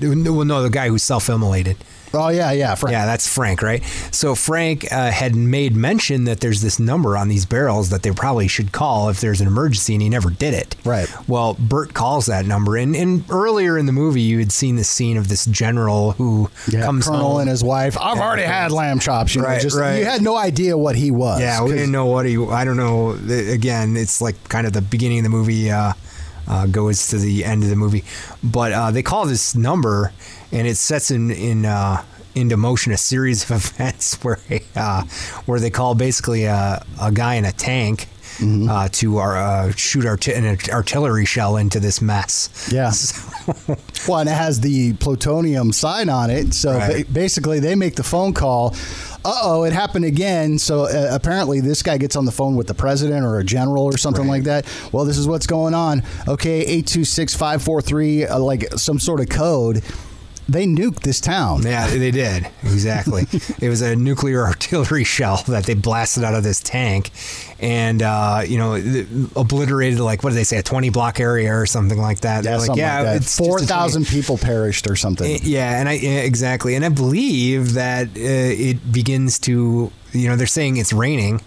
[SPEAKER 4] well, no, the guy who's self-immolated.
[SPEAKER 3] Oh yeah, yeah, Frank.
[SPEAKER 4] Yeah, that's Frank, right? So Frank uh, had made mention that there's this number on these barrels that they probably should call if there's an emergency, and he never did it.
[SPEAKER 3] Right.
[SPEAKER 4] Well, Bert calls that number, and, and earlier in the movie, you had seen the scene of this general who
[SPEAKER 3] Yeah,
[SPEAKER 4] comes
[SPEAKER 3] Colonel
[SPEAKER 4] home.
[SPEAKER 3] and his wife. I've already had lamb chops. You know,
[SPEAKER 4] Right,
[SPEAKER 3] just
[SPEAKER 4] right.
[SPEAKER 3] you had no idea what he was.
[SPEAKER 4] Yeah, we didn't know what he. I don't know. Again, it's like kind of the beginning of the movie uh, uh, goes to the end of the movie, but uh, they call this number, and it sets in in uh, into motion a series of events where uh, where they call basically a, a guy in a tank.
[SPEAKER 3] Mm-hmm.
[SPEAKER 4] Uh, to our, uh, shoot arti- an artillery shell into this mess.
[SPEAKER 3] Yeah. Well, and it has the plutonium sign on it. So
[SPEAKER 4] Right.
[SPEAKER 3] ba- basically, they make the phone call. Uh oh, it happened again. So uh, apparently, this guy gets on the phone with the president or a general or something like that. Well, this is what's going on. Okay, 826 543, uh, like some sort of code. They nuked this town.
[SPEAKER 4] Yeah, they did exactly. it was a nuclear artillery shell that they blasted out of this tank, and uh, you know, obliterated like what did they say, a twenty block area or something like that.
[SPEAKER 3] Yeah,
[SPEAKER 4] like, yeah,
[SPEAKER 3] like that.
[SPEAKER 4] it's just a 20
[SPEAKER 3] 4,000 people perished or something.
[SPEAKER 4] Eh, Yeah, and I yeah, exactly, and I believe that uh, it begins to, you know, they're saying it's raining.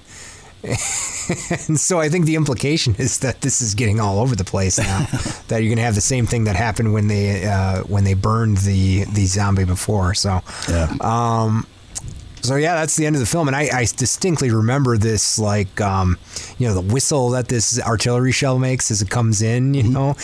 [SPEAKER 4] and so I think the implication is that this is getting all over the place now. that you're going to have the same thing that happened when they uh, when they burned the the zombie before. So
[SPEAKER 3] Yeah.
[SPEAKER 4] um, so yeah, that's the end of the film, and I, I distinctly remember this, like, um, you know, the whistle that this artillery shell makes as it comes in, you know,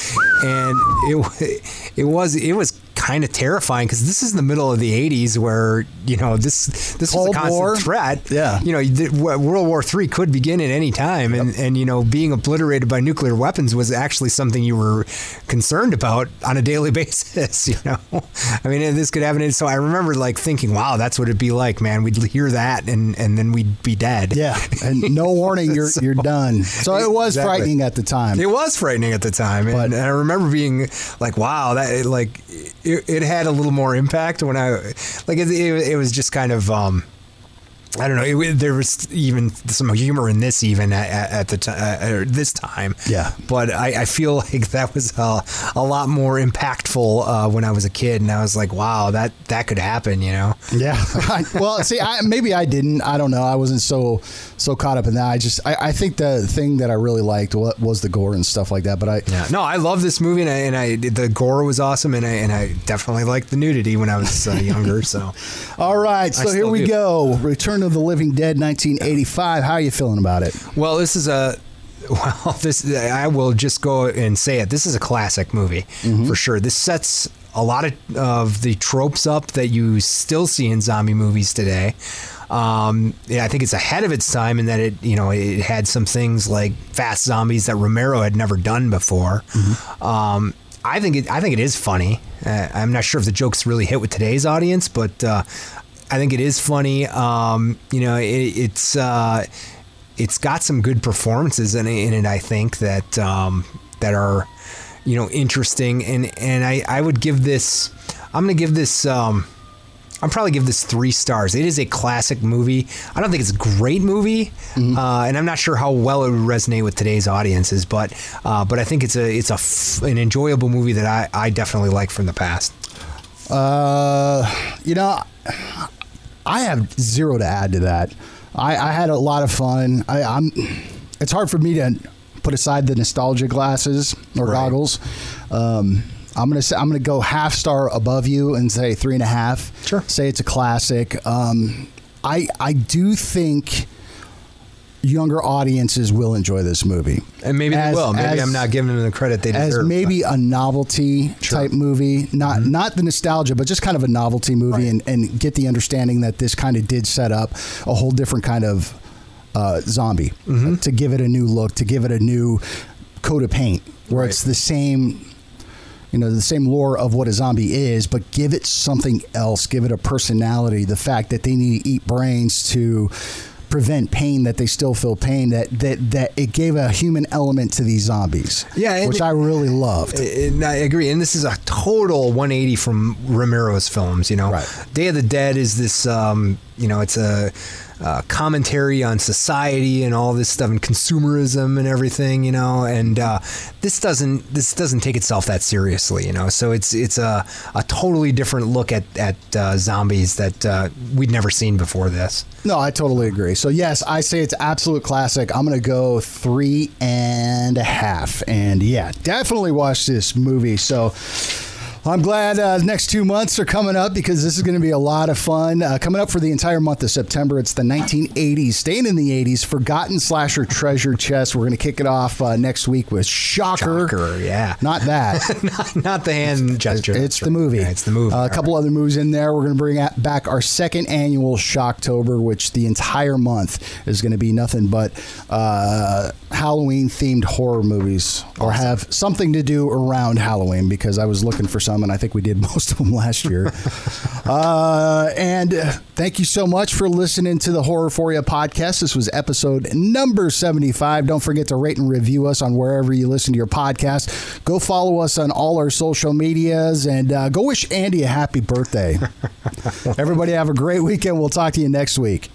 [SPEAKER 4] and it it was it was kind of terrifying because this is in the middle of the '80s where you know this this was a constant
[SPEAKER 3] War?
[SPEAKER 4] threat.
[SPEAKER 3] Yeah.
[SPEAKER 4] you know, the- World War III could begin at any time, and and you know, being obliterated by nuclear weapons was actually something you were concerned about on a daily basis. You know, I mean, this could happen. And so I remember like thinking, wow, that's what it'd be like, man. We'd hear that, and and then we'd be dead.
[SPEAKER 3] yeah, and no warning, you're you're done. So it was
[SPEAKER 4] Exactly.
[SPEAKER 3] frightening at the time.
[SPEAKER 4] It was frightening at the time, and,
[SPEAKER 3] But-
[SPEAKER 4] and I remember being like, "Wow, that like it, it had a little more impact when I like it, it, it was just kind of um, I don't know. It, there was even some humor in this, even at, at the time, uh, this time.
[SPEAKER 3] Yeah.
[SPEAKER 4] But I, I feel like that was uh, a lot more impactful uh, when I was a kid, and I was like, "Wow, that that could happen," you know?
[SPEAKER 3] Yeah. well, see, I, maybe I didn't. I don't know. I wasn't so so caught up in that. I just, I, I think the thing that I really liked was, was the gore and stuff like that. But I,
[SPEAKER 4] Yeah. No, I love this movie, and I, and I the gore was awesome, and I and I definitely liked the nudity when I was uh, younger. So
[SPEAKER 3] all right. So here we
[SPEAKER 4] do.
[SPEAKER 3] go. Return of the Living Dead, 1985. How are you feeling about it?
[SPEAKER 4] Well, this is a well, this I will just go and say it. This is a classic movie for sure. This sets a lot of, of the tropes up that you still see in zombie movies today. Um, yeah, I think it's ahead of its time in that it, you know, it had some things like fast zombies that Romero had never done before. Um, I think it, I think it is funny. Uh, I'm not sure if the jokes really hit with today's audience, but uh, I think it is funny. Um, you know, it, it's uh, it's got some good performances in, it- in it. I think that um, that are you know interesting, and and I I would give this. I'm gonna give this. Um, I'm probably give this three stars. It is a classic movie. I don't think it's a great movie, uh, and I'm not sure how well it would resonate with today's audiences. But uh, but I think it's a it's a f- an enjoyable movie that I, I definitely like from the past.
[SPEAKER 3] Uh, you know, I have zero to add to that. I, I had a lot of fun. I, I'm. It's hard for me to put aside the nostalgia glasses or
[SPEAKER 4] Right.
[SPEAKER 3] goggles. Um, I'm gonna say I'm gonna go half star above you and say three and a half.
[SPEAKER 4] Sure.
[SPEAKER 3] Say it's a classic. Um, I I do think younger audiences will enjoy this movie.
[SPEAKER 4] And maybe
[SPEAKER 3] As-
[SPEAKER 4] they will. Maybe
[SPEAKER 3] as-
[SPEAKER 4] I'm not giving them the credit they deserve.
[SPEAKER 3] as maybe a novelty
[SPEAKER 4] Sure.
[SPEAKER 3] type movie, not not the nostalgia, but just kind of a novelty movie, and, and get the understanding that this kind of did set up a whole different kind of uh, zombie
[SPEAKER 4] Mm-hmm.
[SPEAKER 3] to give it a new look, to give it a new coat of paint, where
[SPEAKER 4] Right.
[SPEAKER 3] it's the same. You know the same lore of what a zombie is, but give it something else. Give it a personality. The fact that they need to eat brains to prevent pain, that they still feel pain. That that that it gave a human element to these zombies.
[SPEAKER 4] Yeah,
[SPEAKER 3] which
[SPEAKER 4] it-
[SPEAKER 3] I really loved.
[SPEAKER 4] And I agree, and this is a total 180 from Romero's films. You know,
[SPEAKER 3] Right.
[SPEAKER 4] Day of the Dead is this. Um, you know, it's a, uh commentary on society and all this stuff and consumerism and everything. You know, and uh, this doesn't this doesn't take itself that seriously. You know, so it's it's a a totally different look at at uh, zombies that uh, we'd never seen before this.
[SPEAKER 3] No, I totally agree. So yes, I say it's absolute classic. I'm gonna go three and a half. And yeah, definitely watch this movie. So I'm glad uh, the next two months are coming up because this is going to be a lot of fun. Uh, coming up for the entire month of September, it's the 1980s, staying in the 80s, Forgotten Slasher Treasure Chest. We're going to kick it off uh, next week with Shocker.
[SPEAKER 4] Shocker, yeah.
[SPEAKER 3] Not that.
[SPEAKER 4] not, not the hand gesture.
[SPEAKER 3] It's the movie.
[SPEAKER 4] Yeah, it's the movie.
[SPEAKER 3] Uh, a couple other movies in there. We're going to bring back our second annual Shocktober, which the entire month is going to be nothing but uh, Halloween themed horror movies or have something to do around Halloween because I was looking for some and I think we did most of them last year. uh, and thank you so much for listening to the Horror For You podcast. This was episode number 75. Don't forget to rate and review us on wherever you listen to your podcast. Go follow us on all our social medias and uh, go wish Andy a happy birthday. Everybody have a great weekend. We'll talk to you next week.